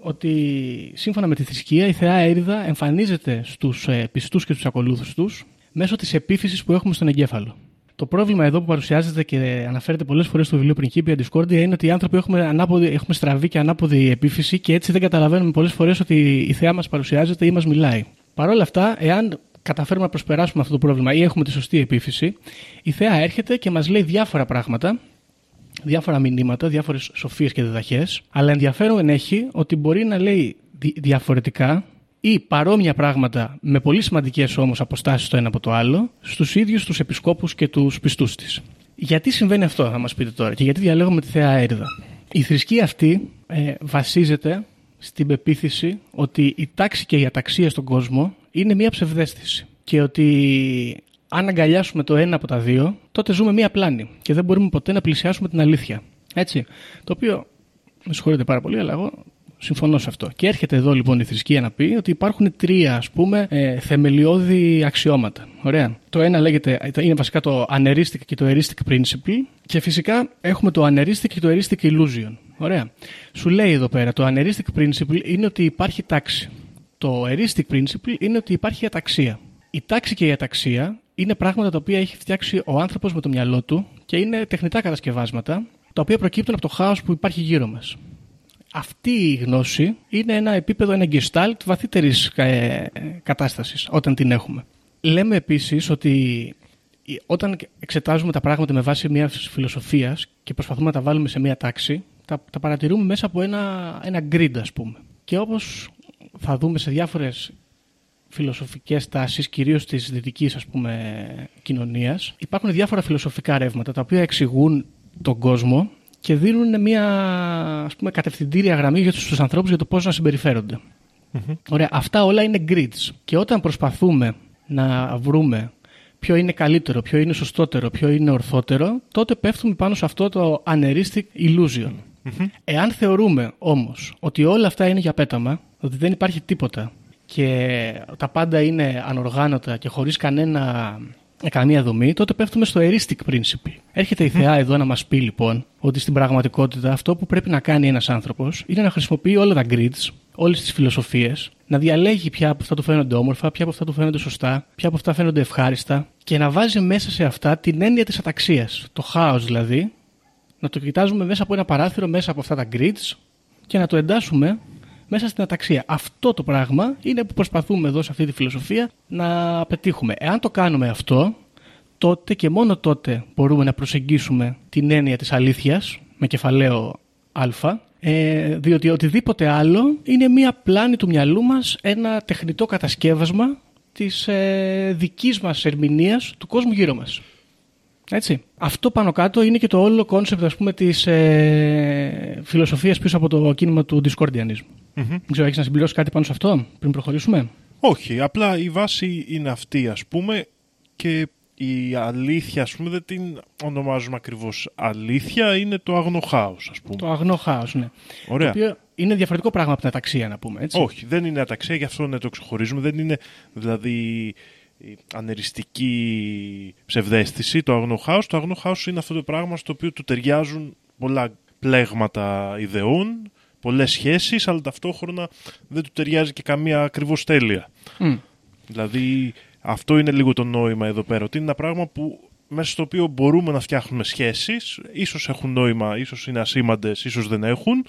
ότι σύμφωνα με τη θρησκεία η θεά Έριδα εμφανίζεται στους ε, πιστούς και στους ακολούθους τους μέσω της επίφυσης που έχουμε στον εγκέφαλο. Το πρόβλημα εδώ που παρουσιάζεται και αναφέρεται πολλές φορές στο βιβλίο Principia Discordia είναι ότι οι άνθρωποι έχουμε, ανάποδη, έχουμε στραβή και ανάποδη επίφυση και έτσι δεν καταλαβαίνουμε πολλές φορές ότι η θεά μας παρουσιάζεται ή μας μιλάει. Παρ' όλα αυτά, εάν καταφέρουμε να προσπεράσουμε αυτό το πρόβλημα ή έχουμε τη σωστή επίφυση, η θεά έρχεται και μας λέει διάφορα πράγματα, διάφορα μηνύματα, διάφορες σοφίες και διδαχές, αλλά ενδιαφέρον έχει ότι μπορεί να λέει δι- διαφορετικά ή παρόμοια πράγματα με πολύ σημαντικές όμως αποστάσεις το ένα από το άλλο στους ίδιους τους επισκόπους και τους πιστούς της. Γιατί συμβαίνει αυτό, θα μας πείτε τώρα, και γιατί διαλέγουμε τη θεά Έριδα; Η θρησκεία αυτή ε, βασίζεται στην πεποίθηση ότι η τάξη και η αταξία στον κόσμο είναι μία ψευδέστηση. Και ότι αν αγκαλιάσουμε το ένα από τα δύο, τότε ζούμε μία πλάνη και δεν μπορούμε ποτέ να πλησιάσουμε την αλήθεια. Έτσι. Το οποίο, με συγχωρείτε πάρα πολύ, αλλά εγώ Συμφωνώ σε αυτό. Και έρχεται εδώ λοιπόν η θρησκεία να πει ότι υπάρχουν τρία ας πούμε ε, θεμελιώδη αξιώματα. Ωραία. Το ένα λέγεται, είναι βασικά το aneristic και το eristic principle και φυσικά έχουμε το aneristic και το eristic illusion. Ωραία. Σου λέει εδώ πέρα το aneristic principle είναι ότι υπάρχει τάξη. Το eristic principle είναι ότι υπάρχει αταξία. Η τάξη και η αταξία είναι πράγματα τα οποία έχει φτιάξει ο άνθρωπος με το μυαλό του και είναι τεχνητά κατασκευάσματα τα οποία προκύπτουν από το χάος που υπάρχει γύρω μας αυτή η γνώση είναι ένα επίπεδο, ένα gestalt βαθύτερης ε, κατάστασης όταν την έχουμε. Λέμε επίσης ότι όταν εξετάζουμε τα πράγματα με βάση μιας φιλοσοφίας και προσπαθούμε να τα βάλουμε σε μια τάξη, τα, τα παρατηρούμε μέσα από ένα, ένα grid, ας πούμε. Και όπως θα δούμε σε διάφορες φιλοσοφικές τάσεις, κυρίως της δυτικής ας πούμε, κοινωνίας, υπάρχουν διάφορα φιλοσοφικά ρεύματα τα οποία εξηγούν τον κόσμο και δίνουν μια ας πούμε, κατευθυντήρια γραμμή για τους ανθρώπους για το πώς να συμπεριφερονται Ωραία, αυτά όλα είναι grids. Και όταν προσπαθούμε να βρούμε ποιο είναι καλύτερο, ποιο είναι σωστότερο, ποιο είναι ορθότερο, τότε πέφτουμε πάνω σε αυτό το uneristic illusion. Εάν θεωρούμε όμως ότι όλα αυτά είναι για πέταμα, ότι δεν υπάρχει τίποτα και τα πάντα είναι ανοργάνωτα και χωρίς κανένα ε, καμία δομή, τότε πέφτουμε στο eristic principle. Έρχεται η Θεά εδώ να μας πει λοιπόν ότι στην πραγματικότητα αυτό που πρέπει να κάνει ένας άνθρωπος είναι να χρησιμοποιεί όλα τα grids, όλες τις φιλοσοφίες, να διαλέγει ποια από αυτά του φαίνονται όμορφα, ποια από αυτά του φαίνονται σωστά, ποια από αυτά φαίνονται ευχάριστα και να βάζει μέσα σε αυτά την έννοια της αταξίας. Το χάο δηλαδή, να το κοιτάζουμε μέσα από ένα παράθυρο, μέσα από αυτά τα grids και να το εντάσσουμε μέσα στην αταξία. Αυτό το πράγμα είναι που προσπαθούμε εδώ σε αυτή τη φιλοσοφία να πετύχουμε. Εάν το κάνουμε αυτό, τότε και μόνο τότε μπορούμε να προσεγγίσουμε την έννοια της αλήθειας με κεφαλαίο α, ε, διότι οτιδήποτε άλλο είναι μία πλάνη του μυαλού μας, ένα τεχνητό κατασκεύασμα της ε, δικής μας ερμηνείας του κόσμου γύρω μας. Έτσι. Αυτό πάνω κάτω είναι και το όλο κόνσεπτ ας πούμε της ε, φιλοσοφίας πίσω από το κίνημα του Discordianism. Mm-hmm. Δεν ξέρω, έχεις να συμπληρώσεις κάτι πάνω σε αυτό πριν προχωρήσουμε; Όχι, απλά η βάση είναι αυτή ας πούμε και η αλήθεια ας πούμε δεν την ονομάζουμε ακριβώς αλήθεια, είναι το αγνό χάος ας πούμε. Το αγνό χάος, ναι. Ωραία. Το οποίο είναι διαφορετικό πράγμα από την αταξία να πούμε έτσι. Όχι, δεν είναι αταξία, γι' αυτό ναι, το ξεχωρίζουμε. Δεν είναι δηλαδή η ανεριστική ψευδέστηση, το αγνό χάος. Το αγνό χάος είναι αυτό το πράγμα στο οποίο του ταιριάζουν πολλά πλέγματα ιδεών, πολλές σχέσεις, αλλά ταυτόχρονα δεν του ταιριάζει και καμία ακριβώς τέλεια. Δηλαδή αυτό είναι λίγο το νόημα εδώ πέρα, ότι είναι ένα πράγμα που μέσα στο οποίο μπορούμε να φτιάχνουμε σχέσεις, ίσως έχουν νόημα, ίσως είναι ασήμαντες, ίσως δεν έχουν,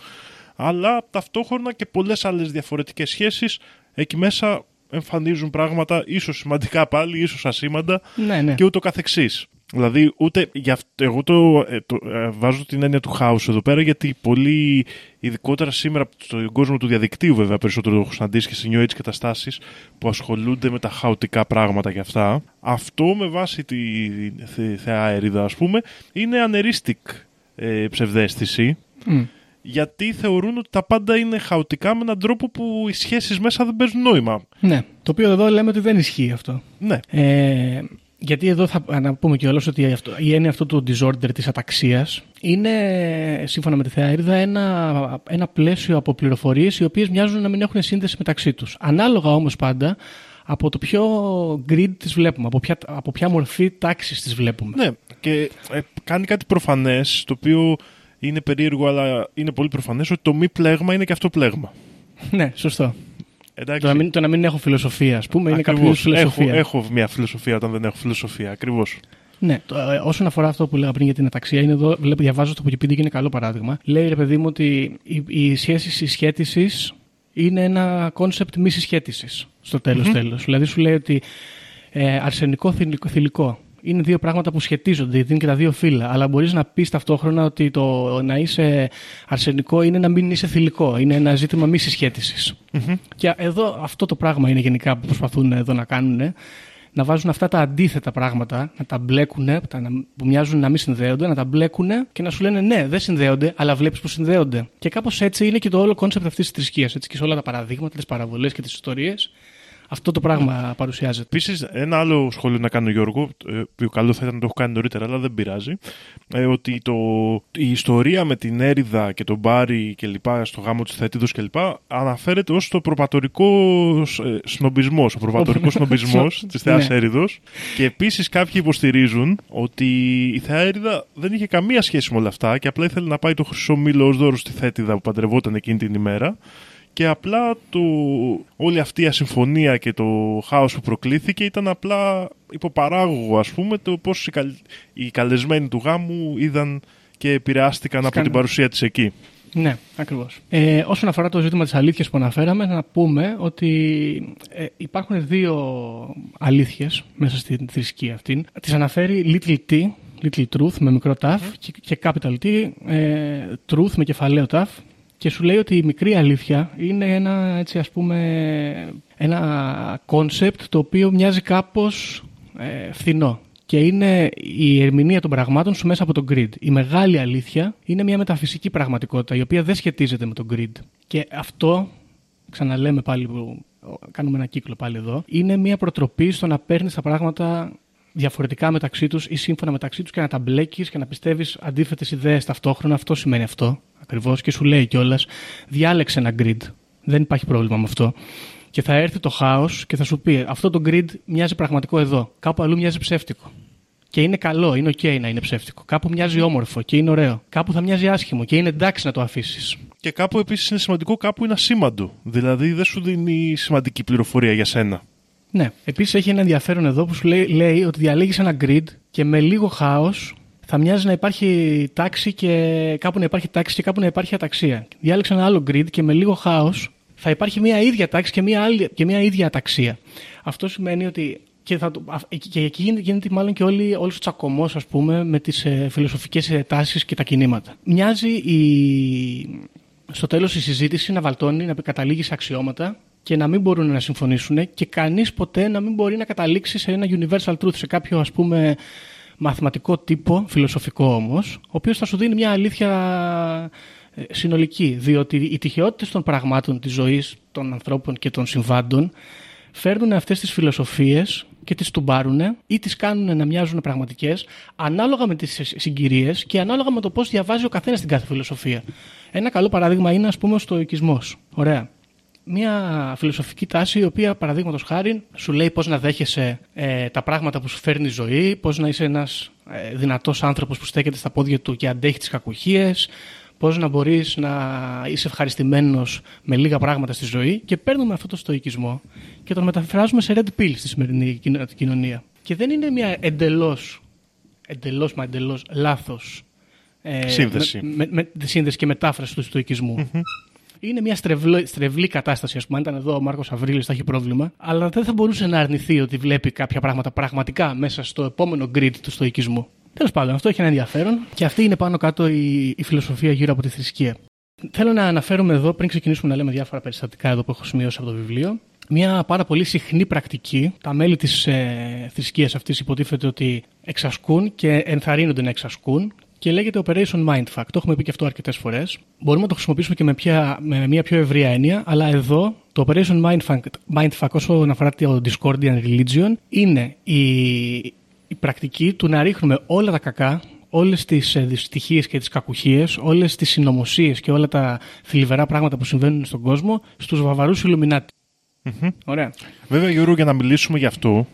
αλλά ταυτόχρονα και πολλές άλλες διαφορετικές σχέσεις εκεί μέσα εμφανίζουν πράγματα ίσως σημαντικά πάλι, ίσως ασήμαντα Ναι, ναι. και ούτω καθεξής. Δηλαδή, ούτε για αυτό, εγώ το, ε, το ε, βάζω την έννοια του χάους εδώ πέρα, γιατί πολύ, ειδικότερα σήμερα στον κόσμο του διαδικτύου, βέβαια, περισσότερο το έχω συναντήσει και σε New Age καταστάσεις που ασχολούνται με τα χαοτικά πράγματα και αυτά. Αυτό με βάση τη θε, θεά αερίδα, ας πούμε, είναι ανερίστικ ε, ψευδέστηση. Μμ. Γιατί θεωρούν ότι τα πάντα είναι χαοτικά με έναν τρόπο που οι σχέσεις μέσα δεν παίζουν νόημα. Ναι, το οποίο εδώ λέμε ότι δεν ισχύει αυτό. Ναι. Ε, γιατί εδώ θα να πούμε κιόλας ότι αυτό, η έννοια αυτού του disorder της αταξίας είναι, σύμφωνα με τη Θεαήρδα, ένα, ένα πλαίσιο από πληροφορίες οι οποίες μοιάζουν να μην έχουν σύνδεση μεταξύ τους. Ανάλογα όμως πάντα από το ποιο grid τις βλέπουμε, από ποια, από ποια μορφή τάξης τις βλέπουμε. Ναι, και ε, κάνει κάτι προφανές, το οποίο είναι περίεργο, αλλά είναι πολύ προφανές, ότι το μη πλέγμα είναι και αυτό πλέγμα. ναι σωστό. Εντάξει. Το να, μην, το να μην έχω φιλοσοφία, ας πούμε, είναι κάποιος Ακριβώς. φιλοσοφία. Έχω, έχω μια φιλοσοφία όταν δεν έχω φιλοσοφία. Ακριβώς. Ναι, το, ε, όσον αφορά αυτό που λέγα πριν για την αταξία, είναι εδώ, βλέπω, διαβάζω το Wikipedia και είναι καλό παράδειγμα. Λέει ρε παιδί μου ότι η, η σχέση συσχέτισης είναι ένα κόνσεπτ μη συσχέτισης στο τέλος τέλος. Δηλαδή σου λέει ότι ε, αρσενικό θηλυκό, θηλυκό είναι δύο πράγματα που σχετίζονται, δίνουν και τα δύο φύλα. Αλλά μπορείς να πεις ταυτόχρονα ότι το να είσαι αρσενικό είναι να μην είσαι θηλυκό. Είναι ένα ζήτημα μη συσχέτισης. Και εδώ αυτό το πράγμα είναι γενικά που προσπαθούν εδώ να κάνουν. Να βάζουν αυτά τα αντίθετα πράγματα, να τα μπλέκουν, τα να- που μοιάζουν να μην συνδέονται, να τα μπλέκουν και να σου λένε ναι, δεν συνδέονται, αλλά βλέπεις που συνδέονται. Και κάπως έτσι είναι και το όλο κόνσεπτ αυτής της θρησκείας. Έτσι και σε όλα τα παραδείγματα, τις παραβολές και τις ιστορίες. Αυτό το πράγμα παρουσιάζεται. Επίσης, ένα άλλο σχόλιο να κάνω, Γιώργο, ε, που καλό θα ήταν να το έχω κάνει νωρίτερα, αλλά δεν πειράζει. Ε, ότι το, η ιστορία με την έρηδα και τον Μπάρι και λοιπά στο γάμο της Θέτιδος και λοιπά αναφέρεται ως το προπατορικό ε, σνομπισμός, ο προπατορικός σνομπισμός της Θεάς Ναι. Έρηδο. Και επίσης κάποιοι υποστηρίζουν ότι η Θεά Έρηδα δεν είχε καμία σχέση με όλα αυτά και απλά ήθελε να πάει το χρυσό μήλο ως δώρο στη Θέτιδα που παντρευόταν εκείνη την ημέρα. Και απλά το, όλη αυτή η ασυμφωνία και το χάος που προκλήθηκε ήταν απλά υποπαράγωγο ας πούμε το πώς οι, καλ- οι καλεσμένοι του γάμου είδαν και επηρεάστηκαν από Σκάνε. την παρουσία της εκεί. Ναι, ακριβώς. Ε, όσον αφορά το ζήτημα της αλήθειας που αναφέραμε, να πούμε ότι ε, υπάρχουν δύο αλήθειες μέσα στην θρησκεία αυτή. Τις αναφέρει little t, little truth με μικρό ταφ και, και capital T, ε, truth με κεφαλαίο ταφ. Και σου λέει ότι η μικρή αλήθεια είναι ένα, έτσι ας πούμε, ένα κόνσεπτ το οποίο μοιάζει κάπως ε, φθηνό. Και είναι η ερμηνεία των πραγμάτων σου μέσα από τον grid. Η μεγάλη αλήθεια είναι μια μεταφυσική πραγματικότητα η οποία δεν σχετίζεται με τον grid. Και αυτό, ξαναλέμε πάλι που κάνουμε ένα κύκλο πάλι εδώ, είναι μια προτροπή στο να παίρνεις τα πράγματα διαφορετικά μεταξύ τους ή σύμφωνα μεταξύ τους και να τα μπλέκεις και να πιστεύεις αντίθετες ιδέες ταυτόχρονα. Αυτό σημαίνει αυτό ακριβώς και σου λέει κιόλας, διάλεξε ένα grid. Δεν υπάρχει πρόβλημα με αυτό. Και θα έρθει το χάος και θα σου πει: Αυτό το grid μοιάζει πραγματικό εδώ. Κάπου αλλού μοιάζει ψεύτικο. Και είναι καλό, είναι OK να είναι ψεύτικο. Κάπου μοιάζει όμορφο και είναι ωραίο. Κάπου θα μοιάζει άσχημο και είναι εντάξει να το αφήσεις. Και κάπου επίσης είναι σημαντικό, κάπου είναι ασήμαντο. Δηλαδή δεν σου δίνει σημαντική πληροφορία για σένα. Ναι. Επίσης έχει ένα ενδιαφέρον εδώ που σου λέει, λέει ότι διαλέγεις ένα grid και με λίγο χάος θα μοιάζει να υπάρχει τάξη και κάπου να υπάρχει τάξη και κάπου να υπάρχει αταξία. Διάλεξε ένα άλλο grid και με λίγο χάος θα υπάρχει μια ίδια τάξη και μια, άλλη, και μια ίδια αταξία. Αυτό σημαίνει ότι. Και, θα, το- α- και εκεί γίνεται, γίνεται μάλλον και όλη, όλος ο τσακωμός ας πούμε με τις ε, φιλοσοφικές ε, τάσεις και τα κινήματα. Μοιάζει η, στο τέλος η συζήτηση να βαλτώνει, να καταλήγει σε αξιώματα και να μην μπορούν να συμφωνήσουν και κανείς ποτέ να μην μπορεί να καταλήξει σε ένα universal truth, σε κάποιο ας πούμε μαθηματικό τύπο, φιλοσοφικό όμως, ο οποίος θα σου δίνει μια αλήθεια ε, συνολική, διότι οι τυχαιότητες των πραγμάτων της ζωής των ανθρώπων και των συμβάντων φέρνουν αυτές τις φιλοσοφίες και τις τουμπάρουν ή τις κάνουν να μοιάζουν πραγματικές ανάλογα με τις συγκυρίες και ανάλογα με το πώς διαβάζει ο καθένας την κάθε φιλοσοφία. Ένα καλό παράδειγμα είναι ας πούμε ο στοικισμός. Ωραία. Μια φιλοσοφική τάση η οποία παραδείγματος χάρη σου λέει πώς να δέχεσαι ε, τα πράγματα που σου φέρνει η ζωή, πώς να είσαι ένας ε, δυνατός άνθρωπος που στέκεται στα πόδια του και αντέχει τις κακουχίες, πώς να μπορείς να είσαι ευχαριστημένος με λίγα πράγματα στη ζωή και παίρνουμε αυτό το στοικισμό και τον μεταφράζουμε σε red pill στη σημερινή κοινο- κοινωνία. Και δεν είναι μια εντελώς, εντελώς μα εντελώς λάθος ε, Σύνδεση. Με, με, με, σύνδεση και μετάφραση του στοικισμού. Είναι μια στρεβλή, στρεβλή κατάσταση. Α πούμε, αν ήταν εδώ ο Μάρκος Αβρίλη, θα έχει πρόβλημα. Αλλά δεν θα μπορούσε να αρνηθεί ότι βλέπει κάποια πράγματα πραγματικά μέσα στο επόμενο grid του στοικισμού. Τέλος πάντων, αυτό έχει ένα ενδιαφέρον και αυτή είναι πάνω κάτω η, η φιλοσοφία γύρω από τη θρησκεία. Θέλω να αναφέρουμε εδώ, πριν ξεκινήσουμε να λέμε διάφορα περιστατικά εδώ που έχω σημειώσει από το βιβλίο, μια πάρα πολύ συχνή πρακτική. Τα μέλη της ε, θρησκείας αυτής υποτίθεται ότι εξασκούν και ενθαρρύνονται να εξασκούν και λέγεται Operation Mindfuck. Το έχουμε πει και αυτό αρκετές φορές. Μπορούμε να το χρησιμοποιήσουμε και με, πια, με μια πιο ευρία έννοια, αλλά εδώ το Operation Mindfuck, Mindfuck όσον αφορά το Discordian Religion είναι η, η πρακτική του να ρίχνουμε όλα τα κακά, όλες τις δυστυχίε και τις κακουχίες, όλες τις συνωμοσίες και όλα τα θλιβερά πράγματα που συμβαίνουν στον κόσμο στους βαβαρούς Ιλουμινάτη. Ωραία. Βέβαια, Γιώργο, για να μιλήσουμε γι' αυτό,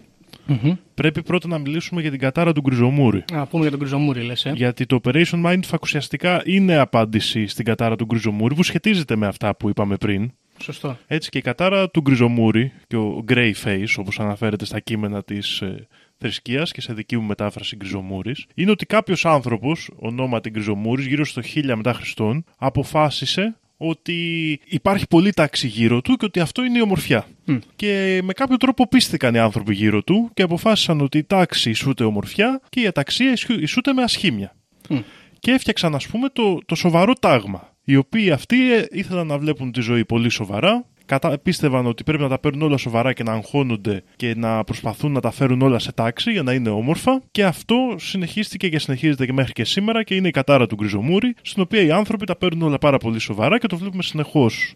Μμμ. πρέπει πρώτα να μιλήσουμε για την κατάρα του Γκριζομούρη. Να πούμε για τον Κρυζομούρη, λες. Ε. Γιατί το Operation Mindfuck ουσιαστικά είναι απάντηση στην κατάρα του Γκριζομούρη που σχετίζεται με αυτά που είπαμε πριν. Σωστό. Έτσι και η κατάρα του Γκριζομούρη και ο Grey Face, όπως αναφέρεται στα κείμενα της ε, θρησκείας και σε δική μου μετάφραση Γκριζομούρης, είναι ότι κάποιος άνθρωπος, ονόματι Γκριζομούρης, γύρω στο 1000 μετά Χριστόν, αποφάσισε ότι υπάρχει πολύ τάξη γύρω του και ότι αυτό είναι η ομορφιά. Μμ. Και με κάποιο τρόπο πίστηκαν οι άνθρωποι γύρω του και αποφάσισαν ότι η τάξη ισούται ομορφιά και η αταξία ισχύ- ισούται με ασχήμια. Μμ. Και έφτιαξαν, ας πούμε, το, το σοβαρό τάγμα. Οι οποίοι αυτοί ε, ήθελαν να βλέπουν τη ζωή πολύ σοβαρά. Κατα... Πίστευαν ότι πρέπει να τα παίρνουν όλα σοβαρά και να αγχώνονται και να προσπαθούν να τα φέρουν όλα σε τάξη για να είναι όμορφα. Και αυτό συνεχίστηκε και συνεχίζεται και μέχρι και σήμερα και είναι η κατάρα του Γκριζομούρη, στην οποία οι άνθρωποι τα παίρνουν όλα πάρα πολύ σοβαρά και το βλέπουμε συνεχώς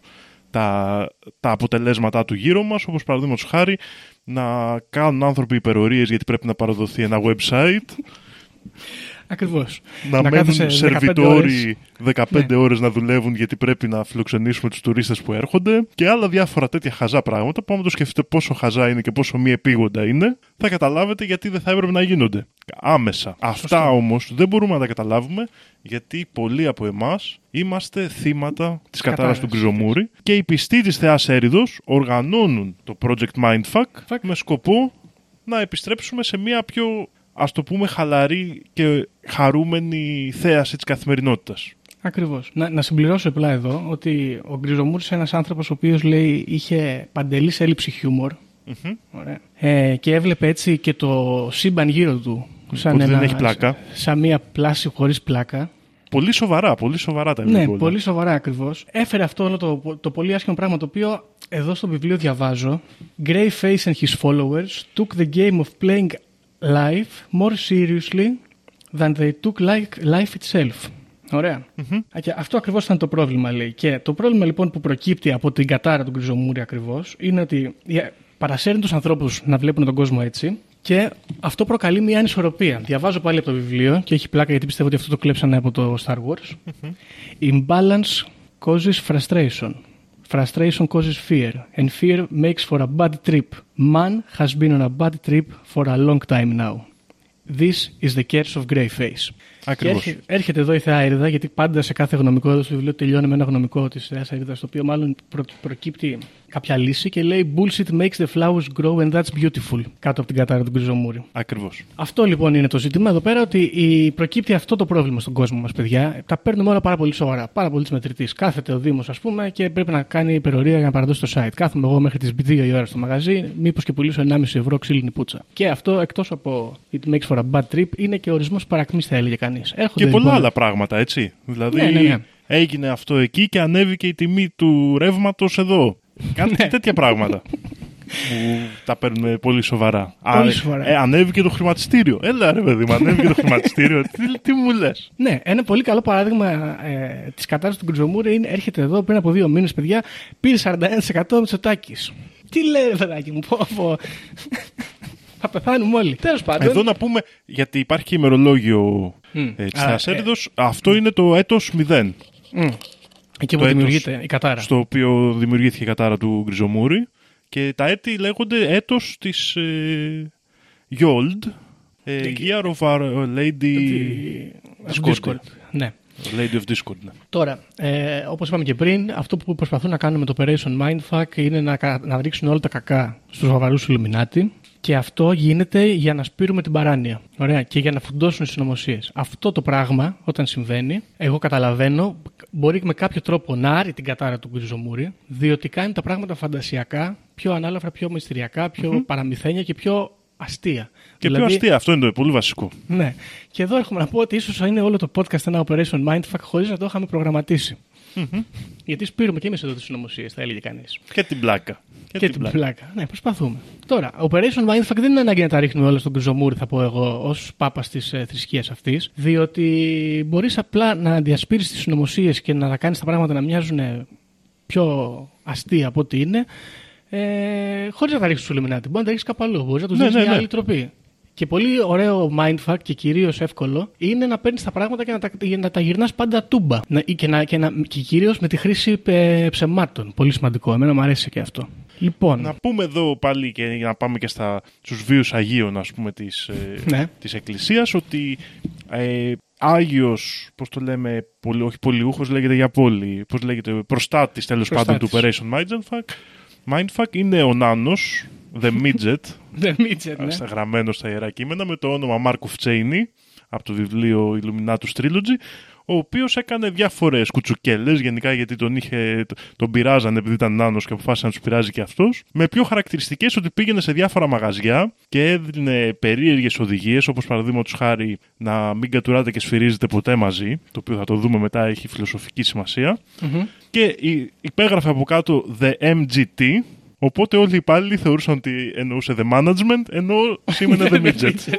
τα, τα αποτελέσματά του γύρω μας, όπως παραδείγματος χάρη να κάνουν άνθρωποι υπερορίες γιατί πρέπει να παραδοθεί ένα website, Ακριβώς. να, μένουν σερβιτόροι 15 Ναι. ώρες να δουλεύουν γιατί πρέπει να φιλοξενήσουμε τους τουρίστες που έρχονται και άλλα διάφορα τέτοια χαζά πράγματα που άμα το σκεφτείτε πόσο χαζά είναι και πόσο μη επίγοντα είναι θα καταλάβετε γιατί δεν θα έπρεπε να γίνονται άμεσα. Αυτά όμως δεν μπορούμε να τα καταλάβουμε γιατί πολλοί από εμάς είμαστε θύματα της κατάρας του Κατάρας. Γκριζομούρη και οι πιστοί της Θεάς Έριδος οργανώνουν το Project Mindfuck Fuck. με σκοπό να επιστρέψουμε σε μια πιο ας το πούμε χαλαρή και χαρούμενη θέαση της καθημερινότητας. Ακριβώς. Να, να συμπληρώσω απλά εδώ ότι ο Γκριζομούρης είναι ένας άνθρωπος ο οποίος λέει είχε παντελής έλλειψη χιούμορ. Ωραία. Ε, και έβλεπε έτσι και το σύμπαν γύρω του. Σαν Ότι δεν έχει πλάκα. Σαν μια πλάση χωρίς πλάκα. Πολύ σοβαρά, πολύ σοβαρά τα Ναι, έβλεπε όλα. πολύ σοβαρά ακριβώς. Έφερε αυτό όλο το, το πολύ άσχημο πράγμα το οποίο εδώ στο βιβλίο διαβάζω. Greyface and his followers took the game of playing life more seriously than they took like life itself. Ωραία. Α, Και αυτό ακριβώς ήταν το πρόβλημα, λέει. Και το πρόβλημα λοιπόν που προκύπτει από την κατάρα του Γκριζομούρη ακριβώς είναι ότι ε, παρασέρνει τους ανθρώπους να βλέπουν τον κόσμο έτσι και αυτό προκαλεί μια ανισορροπία. Διαβάζω πάλι από το βιβλίο και έχει πλάκα γιατί πιστεύω ότι αυτό το κλέψανε από το Star Wars. Imbalance causes frustration. Frustration causes fear. And fear makes for a bad trip. Man has been on a bad trip for a long time now. This is the curse of grey face. Ακριβώς. Και έρχε- έρχεται εδώ η Θεά Έριδα, γιατί πάντα σε κάθε γνωμικό εδώ στο βιβλίο τελειώνει με ένα γνωμικό της Θεάς Έριδα, το οποίο μάλλον προ- προκύπτει κάποια λύση και λέει Bullshit makes the flowers grow and that's beautiful. Κάτω από την κατάρα του Γκριζομούρη. Ακριβώς. Αυτό λοιπόν είναι το ζήτημα εδώ πέρα, ότι η, προκύπτει αυτό το πρόβλημα στον κόσμο μας, παιδιά. Τα παίρνουμε όλα πάρα πολύ σοβαρά, πάρα πολύ της μετρητής. Κάθεται ο Δήμος, ας πούμε, και πρέπει να κάνει υπερορία για να παραδώσει το site. Κάθομαι εγώ μέχρι τις 2 η ώρα στο μαγαζί, μήπως και πουλήσω 1,5 ευρώ ξύλινη πούτσα. Και αυτό εκτός από It makes for a bad trip είναι και ορισμός παρακμής, θα έλεγε κανείς. Και πολλά άλλα πράγματα, έτσι. Δηλαδή, Ναι, ναι, ναι. έγινε αυτό εκεί και ανέβηκε η τιμή του ρεύματος εδώ. Κάτι Ναι. τέτοια πράγματα. που τα παίρνουμε πολύ σοβαρά. Πολύ Α, σοβαρά. Ε, ανέβηκε το χρηματιστήριο. Έλα ρε παιδί μου, ανέβηκε το χρηματιστήριο. τι, τι μου λες; Ναι, ένα πολύ καλό παράδειγμα ε, της κατάσταση του Γκριζομούρη είναι έρχεται εδώ πριν από δύο μήνες, παιδιά, πήρε 41% με Μητσοτάκης. Τι λέει, ρε παιδάκι μου, πω, πω. Θα πεθάνουμε όλοι. Τέλος πάντων. Εδώ να πούμε, γιατί υπάρχει και ημερολόγιο Μμ. ε, της Α, Θεάς ε. Έριδος, αυτό είναι το έτος 0. Μμ. Εκεί που το δημιουργείται έτος η κατάρα. Στο οποίο δημιουργήθηκε η κατάρα του Γκριζομούρη. Και τα έτη λέγονται έτος της ε, Yold. Ε, year of our Lady... Discord. Discord. Ναι. Lady of Discord, ναι. Τώρα, ε, όπως είπαμε και πριν, αυτό που προσπαθούν να κάνουν με το Operation Mindfuck είναι να, κα- να ρίξουν όλα τα κακά στους σοβαρού Illuminati. Και αυτό γίνεται για να σπείρουμε την παράνοια. Ωραία. Και για να φουντώσουν οι συνωμοσίες. Αυτό το πράγμα, όταν συμβαίνει, εγώ καταλαβαίνω, μπορεί με κάποιο τρόπο να άρει την κατάρα του Γκριζομούρη, διότι κάνει τα πράγματα φαντασιακά, πιο ανάλαφρα, πιο μυστηριακά, πιο παραμυθένια και πιο αστεία. Και Δηλαδή- πιο αστεία, αυτό είναι το πολύ βασικό. ναι. Και εδώ έρχομαι να πω ότι ίσως είναι όλο το podcast ένα Operation Mindfuck χωρίς να το είχαμε προγραμματίσει. Γιατί σπείρουμε και εμείς εδώ τις συνωμοσίες, θα έλεγε κανείς. Και την πλάκα. Και, την πλάκα. Ναι, προσπαθούμε. Τώρα, Operation Mindfuck δεν είναι ανάγκη να τα ρίχνουμε όλα στον Κρυζομούρη, θα πω εγώ, ως πάπας της ε, θρησκείας αυτής. Διότι μπορείς απλά να διασπείρεις τις συνωμοσίες και να τα κάνεις τα πράγματα να μοιάζουν ε, πιο αστεία από ό,τι είναι, ε, χωρίς να τα ρίξεις του Illuminati. Μπορεί να τα ρίξεις κάπου αλλού. Μπορείς να τους Ναι, δώσει ναι, μια ναι. άλλη τροπή. Και πολύ ωραίο mindfuck και κυρίως εύκολο είναι να παίρνεις τα πράγματα και να τα, για να τα γυρνάς πάντα τούμπα. Να, και να, και, να, και κυρίως με τη χρήση ε, ψεμάτων. Πολύ σημαντικό. Εμένα μου αρέσει και αυτό. Λοιπόν, Να πούμε εδώ πάλι και για να πάμε και στα, στους βίους Αγίων ας πούμε της, ε, Ναι. της Εκκλησίας ότι ε, Άγιος, πώς το λέμε, πολυ, όχι πολυούχος λέγεται για πόλη, πώς λέγεται, προστάτης τέλος πάντων του Προστάτης. Operation Mindfuck, Mindfuck είναι ο Νάνος, The Midget, δεν μίτσε, ναι. στα γραμμένο στα ιερά κείμενα με το όνομα Μάρκο Φτσέινι από το βιβλίο Illuminatus Trilogy ο οποίος έκανε διάφορες κουτσουκέλες γενικά γιατί τον, είχε, τον πειράζανε επειδή ήταν νάνος και αποφάσισε να τους πειράζει και αυτός με πιο χαρακτηριστικές ότι πήγαινε σε διάφορα μαγαζιά και έδινε περίεργες οδηγίες όπως παραδείγματος χάρη να μην κατουράτε και σφυρίζετε ποτέ μαζί το οποίο θα το δούμε μετά έχει φιλοσοφική σημασία και η- υπέγραφε από κάτω The MGT Οπότε όλοι οι υπάλληλοι θεωρούσαν ότι εννοούσε the management, ενώ σήμαινε the midget.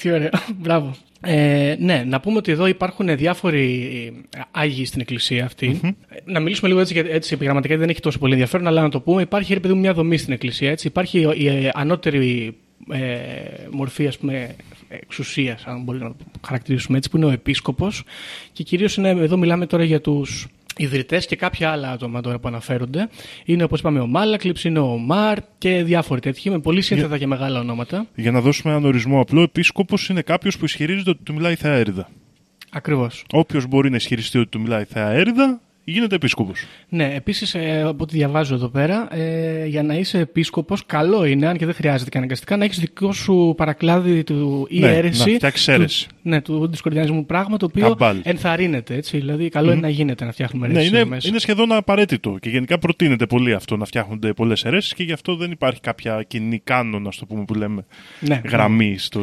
Τι ωραίο. Μπράβο. Ε, ναι, να πούμε ότι εδώ υπάρχουν διάφοροι ε, άγιοι στην εκκλησία αυτή. Ε, να μιλήσουμε λίγο έτσι, γιατί- έτσι επιγραμματικά, γιατί δεν έχει τόσο πολύ ενδιαφέρον, αλλά να το πούμε. Υπάρχει ρε παιδί μου, μια δομή στην Εκκλησία. Έτσι. Υπάρχει η, η ανώτερη ε, μορφή ας πούμε, εξουσίας, αν μπορεί να το χαρακτηρίσουμε έτσι, που είναι ο επίσκοπος και κυρίως είναι, εδώ μιλάμε τώρα για τους ιδρυτές και κάποια άλλα άτομα τώρα που αναφέρονται. Είναι όπως είπαμε ο Μάλακλιψ, είναι ο Μαρ και διάφοροι τέτοιοι με πολύ σύνθετα και μεγάλα ονόματα. Για να δώσουμε έναν ορισμό απλό, επίσκοπος είναι κάποιος που ισχυρίζεται ότι του μιλάει η θεά έρηδα. Ακριβώς. Όποιος μπορεί να ισχυριστεί ότι του μιλάει η θεά έρηδα, γίνεται επίσκοπος. Ναι, επίσης, ε, από ό,τι διαβάζω εδώ πέρα, ε, για να είσαι επίσκοπος, καλό είναι, αν και δεν χρειάζεται και αναγκαστικά, να έχεις δικό σου παρακλάδι του ή Ναι, αίρεση. να φτιάξεις αίρεση. Του, ναι, του δισκορδιανισμού πράγμα το οποίο Καμπάλ. ενθαρρύνεται. Έτσι, δηλαδή, καλό είναι να γίνεται να φτιάχνουμε Ναι, αίρεση είναι, μέσα. είναι σχεδόν απαραίτητο και γενικά προτείνεται πολύ αυτό να φτιάχνονται πολλές αιρέσει και γι' αυτό δεν υπάρχει κάποια κοινή κάνον, ας το πούμε, που λέμε Ναι. γραμμή στο.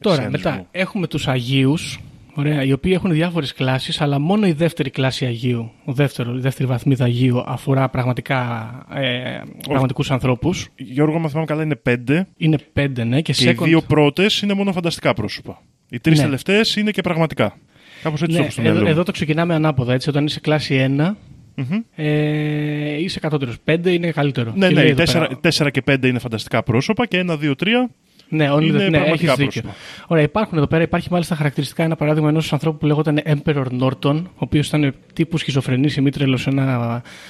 Τώρα, εσένισμό. μετά, έχουμε τους Αγίους, ωραία, οι οποίοι έχουν διάφορες κλάσεις, αλλά μόνο η δεύτερη κλάση Αγίου, ο δεύτερο, η δεύτερη βαθμίδα Αγίου, αφορά πραγματικά ε, πραγματικούς ανθρώπους. Γιώργο, αν θυμάμαι καλά, είναι πέντε Είναι πέντε, ναι, και, και οι second- δύο πρώτες είναι μόνο φανταστικά πρόσωπα. Οι τρεις Ναι. τελευταίες είναι και πραγματικά. Κάπως έτσι το Ναι, έχω στο εδώ, μυαλό. μου. εδώ το ξεκινάμε ανάποδα. Έτσι, όταν είσαι κλάση 1, Μμμ. ε, είσαι κατώτερος. 5 είναι καλύτερο. Ναι, Και ναι, λέει οι εδώ τέσσερα, πέρα- τέσσερα και πέντε είναι φανταστικά πρόσωπα και ένα, δύο, τρία. Ναι, όλοι είναι ναι, πραγματικά έχεις δίκιο. πρόσωπα. Ωραία, υπάρχουν εδώ πέρα. Υπάρχει μάλιστα χαρακτηριστικά ένα παράδειγμα ενός ανθρώπου που λέγονταν Emperor Norton, ο οποίος ήταν τύπου σχιζοφρενής ημίτρελος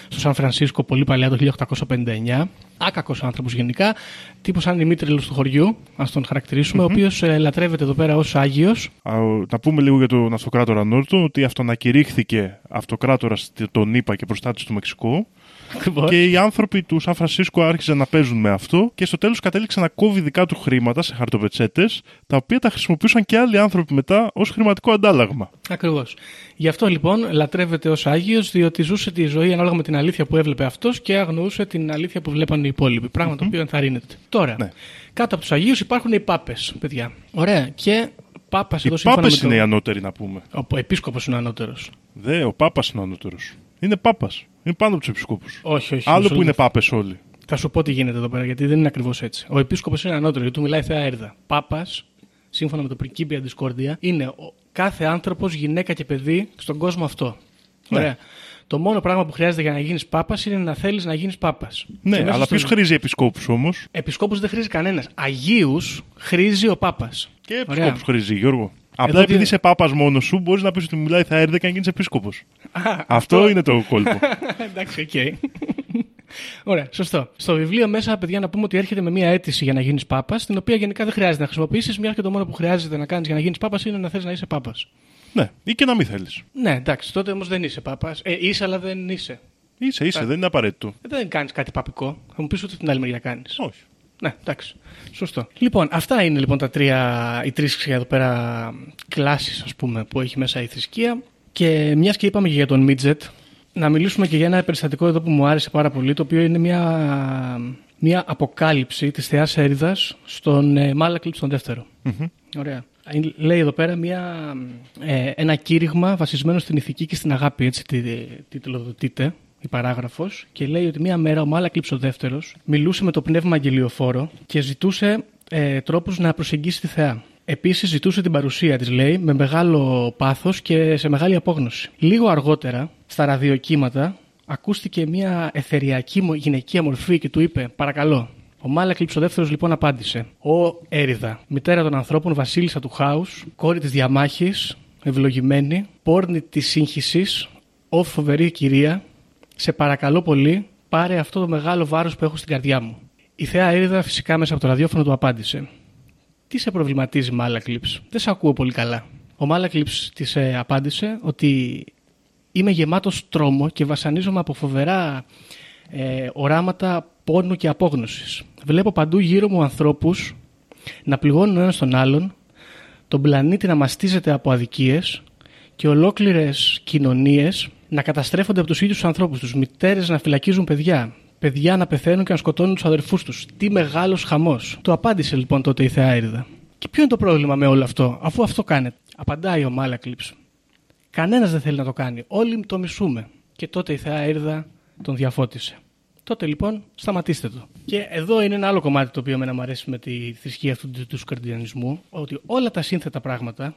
στο Σαν Φρανσίσκο πολύ παλιά το 1859. Άκακος άνθρωπος γενικά. Τύπος σαν ημίτρελος του χωριού, ας τον χαρακτηρίσουμε, ο οποίος λατρεύεται εδώ πέρα ως Άγιος. Α, ο- Να πούμε λίγο για τον αυτοκράτορα Νόρτον ότι αυτονακηρύχθηκε αυτοκράτορας τον ΗΠΑ και προστάτης του Μεξικού. Και οι άνθρωποι του Σαν Φρανσίσκο άρχισαν να παίζουν με αυτό και στο τέλος κατέληξε να κόβει δικά του χρήματα σε χαρτοπετσέτες, τα οποία τα χρησιμοποιούσαν και άλλοι άνθρωποι μετά ως χρηματικό αντάλλαγμα. Ακριβώς. Γι' αυτό λοιπόν λατρεύεται ως Άγιος, διότι ζούσε τη ζωή ανάλογα με την αλήθεια που έβλεπε αυτός και αγνοούσε την αλήθεια που βλέπαν οι υπόλοιποι. Πράγμα το οποίο ενθαρρύνεται. Τώρα, Ναι. κάτω από τους Αγίους υπάρχουν οι Πάπες, παιδιά. Ωραία. Και Πάπας Οι εδώ σύμφωνα Πάπες με το- είναι οι ανώτεροι, να πούμε. Ο επίσκοπος είναι ανώτερος. Δε, ο Πάπας είναι ο ανώτερος. Είναι Πάπας. Είναι πάνω από τους επισκόπους. Όχι, όχι. Άλλο μισό που είναι λεπτό. Πάπες όλοι. Θα σου πω τι γίνεται εδώ πέρα, γιατί δεν είναι ακριβώς έτσι. Ο επίσκοπος είναι ανώτερος, γιατί του μιλάει η θεά Έρδα. Πάπας, σύμφωνα με το Πρικίπια Discordia, είναι ο, κάθε άνθρωπος, γυναίκα και παιδί στον κόσμο αυτό. Ναι. Ωραία. Το μόνο πράγμα που χρειάζεται για να γίνεις Πάπας είναι να θέλεις να γίνεις Πάπας. Ναι, αλλά ποιος χρίζει επισκόπους όμως; Επισκόπους δεν χρίζει κανένας. Αγίους χρίζει ο Πάπας. Και επισκόπους χρίζει, Γιώργο. Απλά Εδώ επειδή τι- είσαι πάπας μόνος σου, μπορείς να πεις ότι μιλάει θα έρθει και να γίνει επίσκοπο. Αυτό είναι το κόλπο. Εντάξει, οκ. Ωραία, σωστό. Στο βιβλίο μέσα, παιδιά, να πούμε ότι έρχεται με μια αίτηση για να γίνεις Πάπας, την οποία γενικά δεν χρειάζεται να χρησιμοποιήσεις, μια και το μόνο που χρειάζεται να κάνεις για να γίνεις Πάπας είναι να θες να είσαι Πάπας. ναι, ή και να μην θέλεις. Ναι, εντάξει, τότε όμως δεν είσαι Πάπας. Ε, είσαι, αλλά δεν είσαι. Είσαι, είσαι, δεν είναι απαραίτητο. Ε, Δεν κάνεις κάτι παπικό. Θα μου πεις ότι την άλλη μεριά κάνεις. Όχι. Ναι, εντάξει. Σωστό. Λοιπόν, αυτά είναι λοιπόν τα τρία, οι τρεις εδώ πέρα κλάσεις, ας πούμε, που έχει μέσα η θρησκεία. Και μιας και είπαμε και για τον Μίτζετ, να μιλήσουμε και για ένα περιστατικό εδώ που μου άρεσε πάρα πολύ, το οποίο είναι μια, μια αποκάλυψη της θεάς Έριδας στον ε, Μάλακλιπ τον δεύτερο. Ωραία. Είναι- Λέει εδώ πέρα μια, ε, ένα κήρυγμα βασισμένο στην ηθική και στην αγάπη, έτσι τη, τιτλοδοτείται η παράγραφος και λέει ότι μία μέρα ο Μάλακλιπς ο δεύτερος μιλούσε με το πνεύμα αγγελιοφόρο και ζητούσε ε, τρόπους να προσεγγίσει τη θεά. Επίσης ζητούσε την παρουσία της, λέει, με μεγάλο πάθος και σε μεγάλη απόγνωση. Λίγο αργότερα, στα ραδιοκύματα, ακούστηκε μια εθεριακή μο- γυναικεία μορφή και του είπε «Παρακαλώ, ο Μάλακλιπ ο δεύτερος λοιπόν απάντησε: Ω Έριδα, μητέρα των ανθρώπων, βασίλισσα του χάους, κόρη της διαμάχης, ευλογημένη, πόρνη της σύγχυσης, ω φοβερή κυρία, σε παρακαλώ πολύ, πάρε αυτό το μεγάλο βάρος που έχω στην καρδιά μου. Η θεά Έριδα φυσικά μέσα από το ραδιόφωνο του απάντησε: Τι σε προβληματίζει, Μάλακλιπ, δεν σε ακούω πολύ καλά. Ο Μάλακλιπ της ε, απάντησε ότι είμαι γεμάτος τρόμο και βασανίζομαι από φοβερά ε, οράματα πόνου και απόγνωσης. Βλέπω παντού γύρω μου ανθρώπους να πληγώνουν ο ένας τον άλλον, τον πλανήτη να μαστίζεται από αδικίες και ολόκληρες κοινωνίες να καταστρέφονται από τους ίδιους τους ανθρώπους τους, μητέρες να φυλακίζουν παιδιά, παιδιά να πεθαίνουν και να σκοτώνουν τους αδερφούς τους. Τι μεγάλος χαμός. Το απάντησε λοιπόν τότε η Θεά Έριδα. Και ποιο είναι το πρόβλημα με όλο αυτό, αφού αυτό κάνετε. Απαντάει ο Μάλακλιπς. Κανένας δεν θέλει να το κάνει. Όλοι το μισούμε. Και τότε η θεά Έρδα τον διαφώτισε. Τότε λοιπόν σταματήστε το. Και εδώ είναι ένα άλλο κομμάτι το οποίο εμένα μου αρέσει με τη θρησκεία αυτού του, του σκαρδιανισμού, ότι όλα τα σύνθετα πράγματα,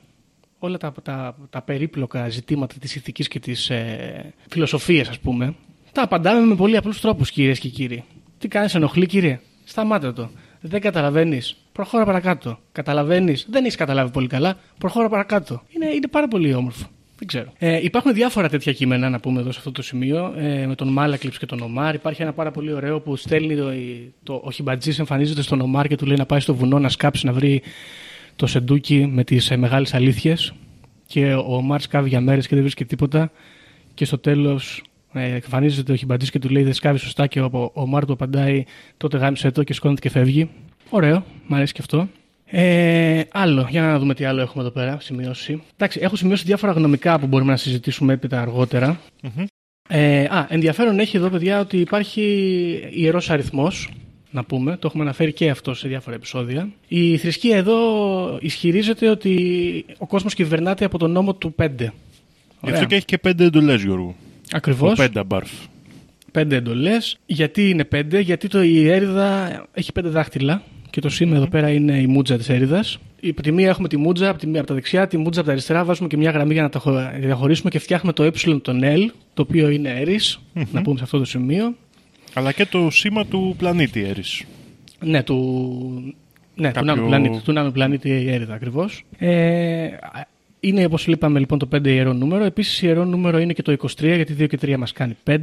όλα τα, τα, τα περίπλοκα ζητήματα της ηθικής και της ε, φιλοσοφίας ας πούμε, τα απαντάμε με πολύ απλούς τρόπους κυρίες και κύριοι. Τι κάνεις ενοχλεί κύριε, σταμάτα το. Δεν καταλαβαίνεις, προχώρα παρακάτω. Καταλαβαίνεις, δεν έχεις καταλάβει πολύ καλά, προχώρα παρακάτω. Είναι, είναι πάρα πολύ όμορφο. Δεν ξέρω. Ε, υπάρχουν διάφορα τέτοια κείμενα να πούμε εδώ σε αυτό το σημείο. Ε, με τον Μάλακλιψ και τον Ομάρ. Υπάρχει ένα πάρα πολύ ωραίο που στέλνει το, το, ο Χιμπατζής εμφανίζεται στον Ομάρ και του λέει να πάει στο βουνό να σκάψει να βρει το σεντούκι με τις ε, μεγάλες αλήθειες. Και ο Ομάρ σκάβει για μέρες και δεν βρίσκει τίποτα. Και στο τέλος ε, εμφανίζεται ο Χιμπατζής και του λέει δεν σκάβεις σωστά. Και ο, ο Ομάρ του απαντάει τότε γάμισε το και σκόνεται και φεύγει. Ωραίο, μου αρέσει και αυτό. Ε, άλλο, για να δούμε τι άλλο έχουμε εδώ πέρα, σημειώσει. Εντάξει, έχω σημειώσει διάφορα γνωμικά που μπορούμε να συζητήσουμε έπειτα αργότερα. Ε, α, ενδιαφέρον έχει εδώ, παιδιά, ότι υπάρχει ιερός αριθμός. Να πούμε, το έχουμε αναφέρει και αυτό σε διάφορα επεισόδια. Η θρησκεία εδώ ισχυρίζεται ότι ο κόσμος κυβερνάται από τον νόμο του 5. Γι' αυτό και έχει και πέντε εντολές, Γιώργο. Ακριβώς. Ο πέντε μπαρφ. Πέντε εντολές. Γιατί είναι πέντε, γιατί το, η έρηδα έχει πέντε δάχτυλα και το σήμα εδώ πέρα είναι η μούτζα της έρηδα. Από τη μία έχουμε τη μούτζα, από, τη μία, από τα δεξιά, τη μούτζα από τα αριστερά. Βάζουμε και μια γραμμή για να τα χω- διαχωρίσουμε και φτιάχνουμε το ε των L, το οποίο είναι Έρης, να πούμε σε αυτό το σημείο. Αλλά και το σήμα του πλανήτη Έρης. Ναι, του, ναι, Κάποιο- του νάνου πλανήτη, του νάνου πλανήτη η έρηδα ακριβώς. Ε, είναι όπως είπαμε λοιπόν το 5 ιερό νούμερο. Επίσης ιερό νούμερο είναι και το 23, γιατί 2 και 3 μας κάνει 5.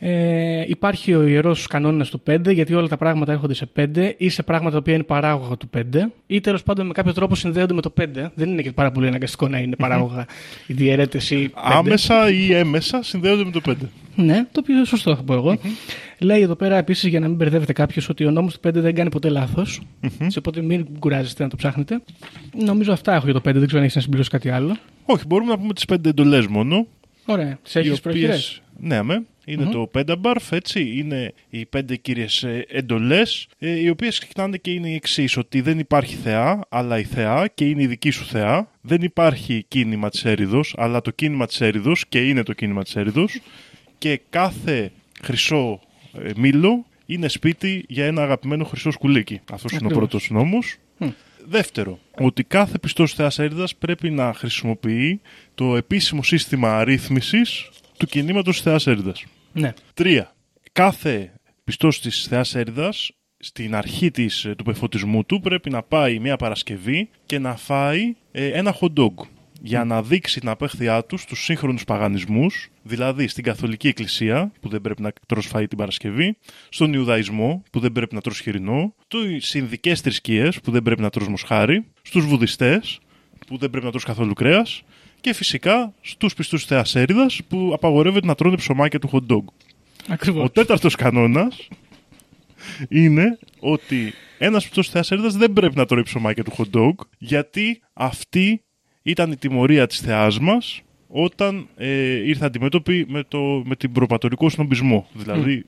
Ε, υπάρχει ο ιερός κανόνας του 5, γιατί όλα τα πράγματα έρχονται σε 5 ή σε πράγματα τα οποία είναι παράγωγα του 5, ή τέλος πάντων με κάποιο τρόπο συνδέονται με το 5. Δεν είναι και πάρα πολύ αναγκαστικό να είναι παράγωγα η διαιρέτηση. 5. Άμεσα ή έμεσα συνδέονται με το 5. Ναι, το οποίο σωστό θα πω εγώ. Λέει εδώ πέρα επίσης για να μην μπερδεύετε κάποιος ότι ο νόμος του 5 δεν κάνει ποτέ λάθος. Σε οπότε μην κουράζεστε να το ψάχνετε. Νομίζω αυτά έχω για το 5, δεν ξέρω αν έχεις να συμπληρώσεις κάτι άλλο. Όχι, μπορούμε να πούμε τις πέντε εντολές μόνο. Ωραία, τις οι έχει οποίες- προχειρέ. Ναι, αμέ. Είναι το πένταμπαρφ, έτσι. Είναι οι πέντε κύριες ε, εντολές, ε, οι οποίες ξεκινάνε και είναι οι εξής ότι δεν υπάρχει θεά, αλλά η θεά και είναι η δική σου θεά. Δεν υπάρχει κίνημα της έρηδος, αλλά το κίνημα της έρηδος και είναι το κίνημα της έρηδος. Και κάθε χρυσό ε, μήλο είναι σπίτι για ένα αγαπημένο χρυσό σκουλίκι. Αυτός είναι ο Ακριβώς. πρώτος νόμος. Δεύτερο, ότι κάθε πιστός θεάς έρηδας πρέπει να χρησιμοποιεί το επίσημο σύστημα αρρύθμισης του κινήματος θεάς έρηδας. Ναι. Τρία, κάθε πιστός της θεάς έρηδας στην αρχή της, ε, του πεφωτισμού του πρέπει να πάει μια Παρασκευή και να φάει ε, ένα hot dog για να δείξει την απέχθειά του στους σύγχρονους παγανισμούς, δηλαδή στην Καθολική Εκκλησία, που δεν πρέπει να τρως φαΐ την Παρασκευή, στον Ιουδαϊσμό, που δεν πρέπει να τρως χοιρινό, στις Ινδικές θρησκείες, που δεν πρέπει να τρως μοσχάρι, στους Βουδιστές, που δεν πρέπει να τρως καθόλου κρέας, και φυσικά στους πιστούς θεάς έρηδας, που απαγορεύεται να τρώνε ψωμάκια του hot dog. Ακριβώς. Ο τέταρτος κανόνας είναι ότι ένας πιστός θεάς έρηδας δεν πρέπει να τρώει ψωμάκια του hot dog, γιατί αυτή ήταν η τιμωρία της θεάς μας όταν ε, ήρθε αντιμέτωπη με, το, με την προπατορικό σνομπισμό. Δηλαδή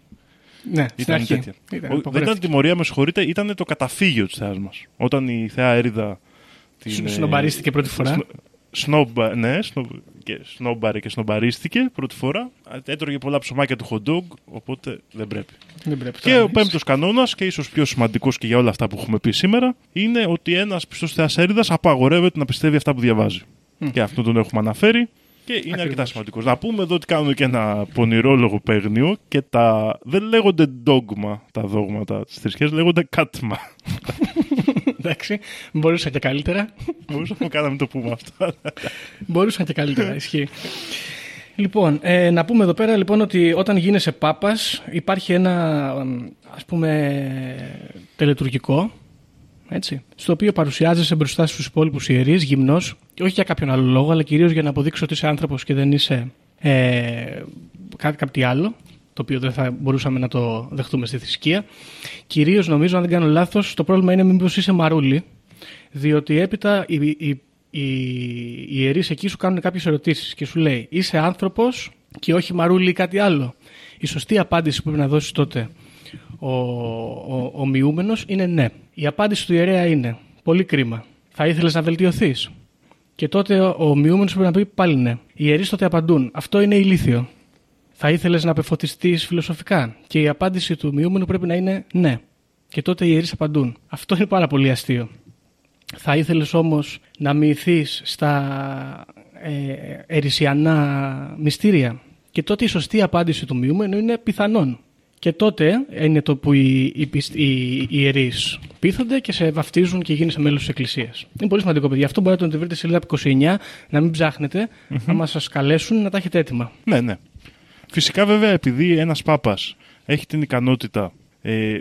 Ναι, στην ήταν αρχή. τέτοια. Ήταν, Ο- δεν ήταν απαγορεύτηκε. τιμωρία, με συγχωρείτε, ήταν το καταφύγιο της θεάς μας. Όταν η θεά έρηδα... την, Σ- ε, σνομπαρίστηκε πρώτη φορά; σνο- Σνόμπα, ναι, σνο, και σνόμπαρε και σνομπαρίστηκε πρώτη φορά. Έτρωγε πολλά ψωμάκια του hot dog, οπότε δεν πρέπει. Δεν πρέπει Και τώρα ο να πέμπτος κανόνας, και ίσως πιο σημαντικός και για όλα αυτά που έχουμε πει σήμερα, είναι ότι ένας πιστός θεάς έρηδα απαγορεύεται να πιστεύει αυτά που διαβάζει. Και αυτό τον έχουμε αναφέρει και είναι αρκετά σημαντικός. Να πούμε εδώ ότι κάνουν και ένα πονηρό λογοπαίγνιο και τα. δεν λέγονται dogma τα δόγματα τη θρησκεία, λέγονται κάτμα. Εντάξει, μπορούσα και καλύτερα. Μπορούσαμε να κάναμε το πούμε αυτό. Μπορούσαν και καλύτερα, ισχύει. Λοιπόν, ε, να πούμε εδώ πέρα λοιπόν ότι όταν γίνεσαι πάπας υπάρχει ένα εμ, ας πούμε τελετουργικό έτσι, στο οποίο παρουσιάζεσαι μπροστά στους υπόλοιπους ιερείς γυμνός και όχι για κάποιον άλλο λόγο αλλά κυρίως για να αποδείξεις ότι είσαι άνθρωπος και δεν είσαι ε, κάτι, κάτι άλλο το οποίο δεν θα μπορούσαμε να το δεχτούμε στη θρησκεία. Κυρίως νομίζω, αν δεν κάνω λάθος, το πρόβλημα είναι μήπως είσαι μαρούλι, διότι έπειτα οι, οι, οι, οι ιερείς εκεί σου κάνουν κάποιες ερωτήσεις και σου λέει είσαι άνθρωπος και όχι μαρούλι ή κάτι άλλο. Η σωστή απάντηση που πρέπει να δώσεις τότε ο, ο, ο μειούμενος είναι ναι. Η απάντηση του ιερέα είναι πολύ κρίμα. Θα ήθελες να βελτιωθείς; Και τότε ο, ο μειούμενος πρέπει να πει πάλι ναι. Οι ιερείς τότε απαντούν αυτό είναι ηλίθιο. Θα ήθελες να απεφωτιστείς φιλοσοφικά; Και η απάντηση του μειούμενου πρέπει να είναι ναι. Και τότε οι ιερείς απαντούν. Αυτό είναι πάρα πολύ αστείο. Θα ήθελες όμως να μοιηθείς στα ε, ερησιανά μυστήρια; Και τότε η σωστή απάντηση του μειούμενου είναι πιθανόν. Και τότε είναι το που οι, οι, πισ- οι, οι ιερείς πείθονται και σε βαφτίζουν και γίνεσαι μέλος της Εκκλησίας. Είναι πολύ σημαντικό, παιδιά. Αυτό μπορείτε να το βρείτε σελίδα 29, να μην ψάχνετε, άμα σας καλέσουν να τα έχετε έτοιμα. Ναι, ναι. Φυσικά βέβαια επειδή ένας πάπας έχει την ικανότητα ε,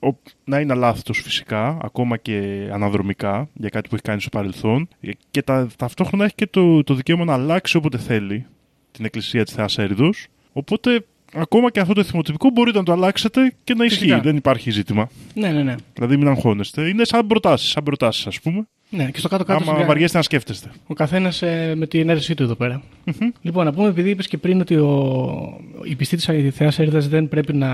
ο- να είναι αλάθητος φυσικά, ακόμα και αναδρομικά για κάτι που έχει κάνει στο παρελθόν ε, και τα, ταυτόχρονα έχει και το, το δικαίωμα να αλλάξει όποτε θέλει την Εκκλησία της Θεάς Έριδος, οπότε ακόμα και αυτό το θυμοτυπικό μπορείτε να το αλλάξετε και να ισχύει, Φυσικά. δεν υπάρχει ζήτημα. Ναι, ναι, ναι. Δηλαδή μην αγχώνεστε. Είναι σαν προτάσεις, σαν προτάσεις ας πούμε. ναι. Και στο κάτω-κάτω Άμα σιγά- βαριέστε να σκέφτεστε. Ο καθένας με την αίρεσή του εδώ πέρα. Λοιπόν, να πούμε, επειδή είπες και πριν ότι ο... οι πιστοί της Θεά Έριδα δεν πρέπει να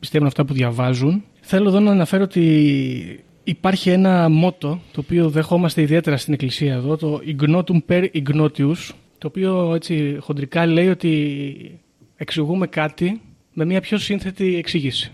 πιστεύουν αυτά που διαβάζουν, θέλω εδώ να αναφέρω ότι υπάρχει ένα μότο το οποίο δεχόμαστε ιδιαίτερα στην Εκκλησία εδώ, το Ignotum per Ignotius, το οποίο έτσι χοντρικά λέει ότι εξηγούμε κάτι με μια πιο σύνθετη εξήγηση.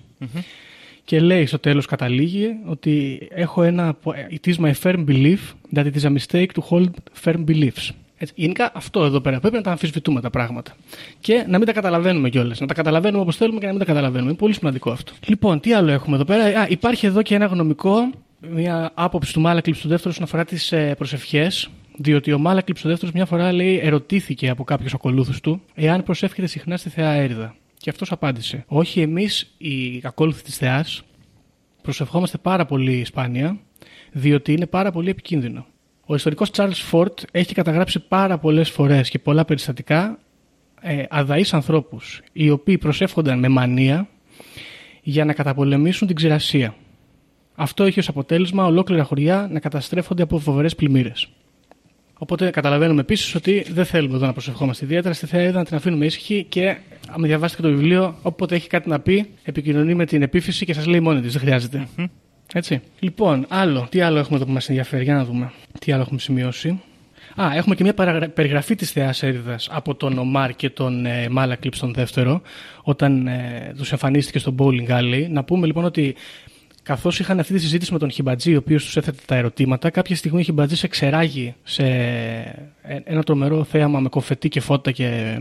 Και λέει στο τέλος καταλήγει ότι έχω ένα it is my firm belief that it is a mistake to hold firm beliefs. Έτσι, γενικά αυτό εδώ πέρα πρέπει να τα αμφισβητούμε τα πράγματα. Και να μην τα καταλαβαίνουμε κιόλας. Να τα καταλαβαίνουμε όπως θέλουμε και να μην τα καταλαβαίνουμε. Είναι πολύ σημαντικό αυτό. Λοιπόν, τι άλλο έχουμε εδώ πέρα; Α, υπάρχει εδώ και ένα γνωμικό, μια άποψη του Μάλακλειψ του δεύτερου όσον αφορά τις ε, προσευχές. Διότι ο Μάλακλειψ του δεύτερος μια φορά λέει, ερωτήθηκε από κάποιους ακολούθους του εάν προσεύχεται συχνά στη Θεά Έριδα. Και αυτός απάντησε. Όχι εμείς οι ακόλουθοι της Θεάς προσευχόμαστε πάρα πολύ σπάνια, διότι είναι πάρα πολύ επικίνδυνο. Ο ιστορικός Charles Ford έχει καταγράψει πάρα πολλές φορές και πολλά περιστατικά ε, αδαείς ανθρώπους, οι οποίοι προσεύχονταν με μανία για να καταπολεμήσουν την ξηρασία. Αυτό έχει ως αποτέλεσμα ολόκληρα χωριά να καταστρέφονται από φοβερές πλημμύρες. Οπότε καταλαβαίνουμε επίσης ότι δεν θέλουμε εδώ να προσευχόμαστε ιδιαίτερα στη Θέα Είδα, να την αφήνουμε ήσυχη και άμα διαβάσετε και το βιβλίο, όποτε έχει κάτι να πει, επικοινωνεί με την επίφυση και σας λέει μόνη της. Δεν χρειάζεται. Έτσι. Λοιπόν, άλλο. Τι άλλο έχουμε εδώ που μας ενδιαφέρει, για να δούμε. Τι άλλο έχουμε σημειώσει. Α, έχουμε και μια παραγρα- περιγραφή της Θεάς Έριδας από τον Ομάρ και τον ε, Μάλακλειψ τον δεύτερο, όταν ε, τους εμφανίστηκε στο Bowling Alley. Να πούμε λοιπόν ότι Καθώς είχαν αυτή τη συζήτηση με τον Χιμπατζή, ο οποίος τους έθετε τα ερωτήματα, κάποια στιγμή ο Χιμπατζής εξεράγει σε ε, ένα τρομερό θέαμα με κοφετή και φώτα και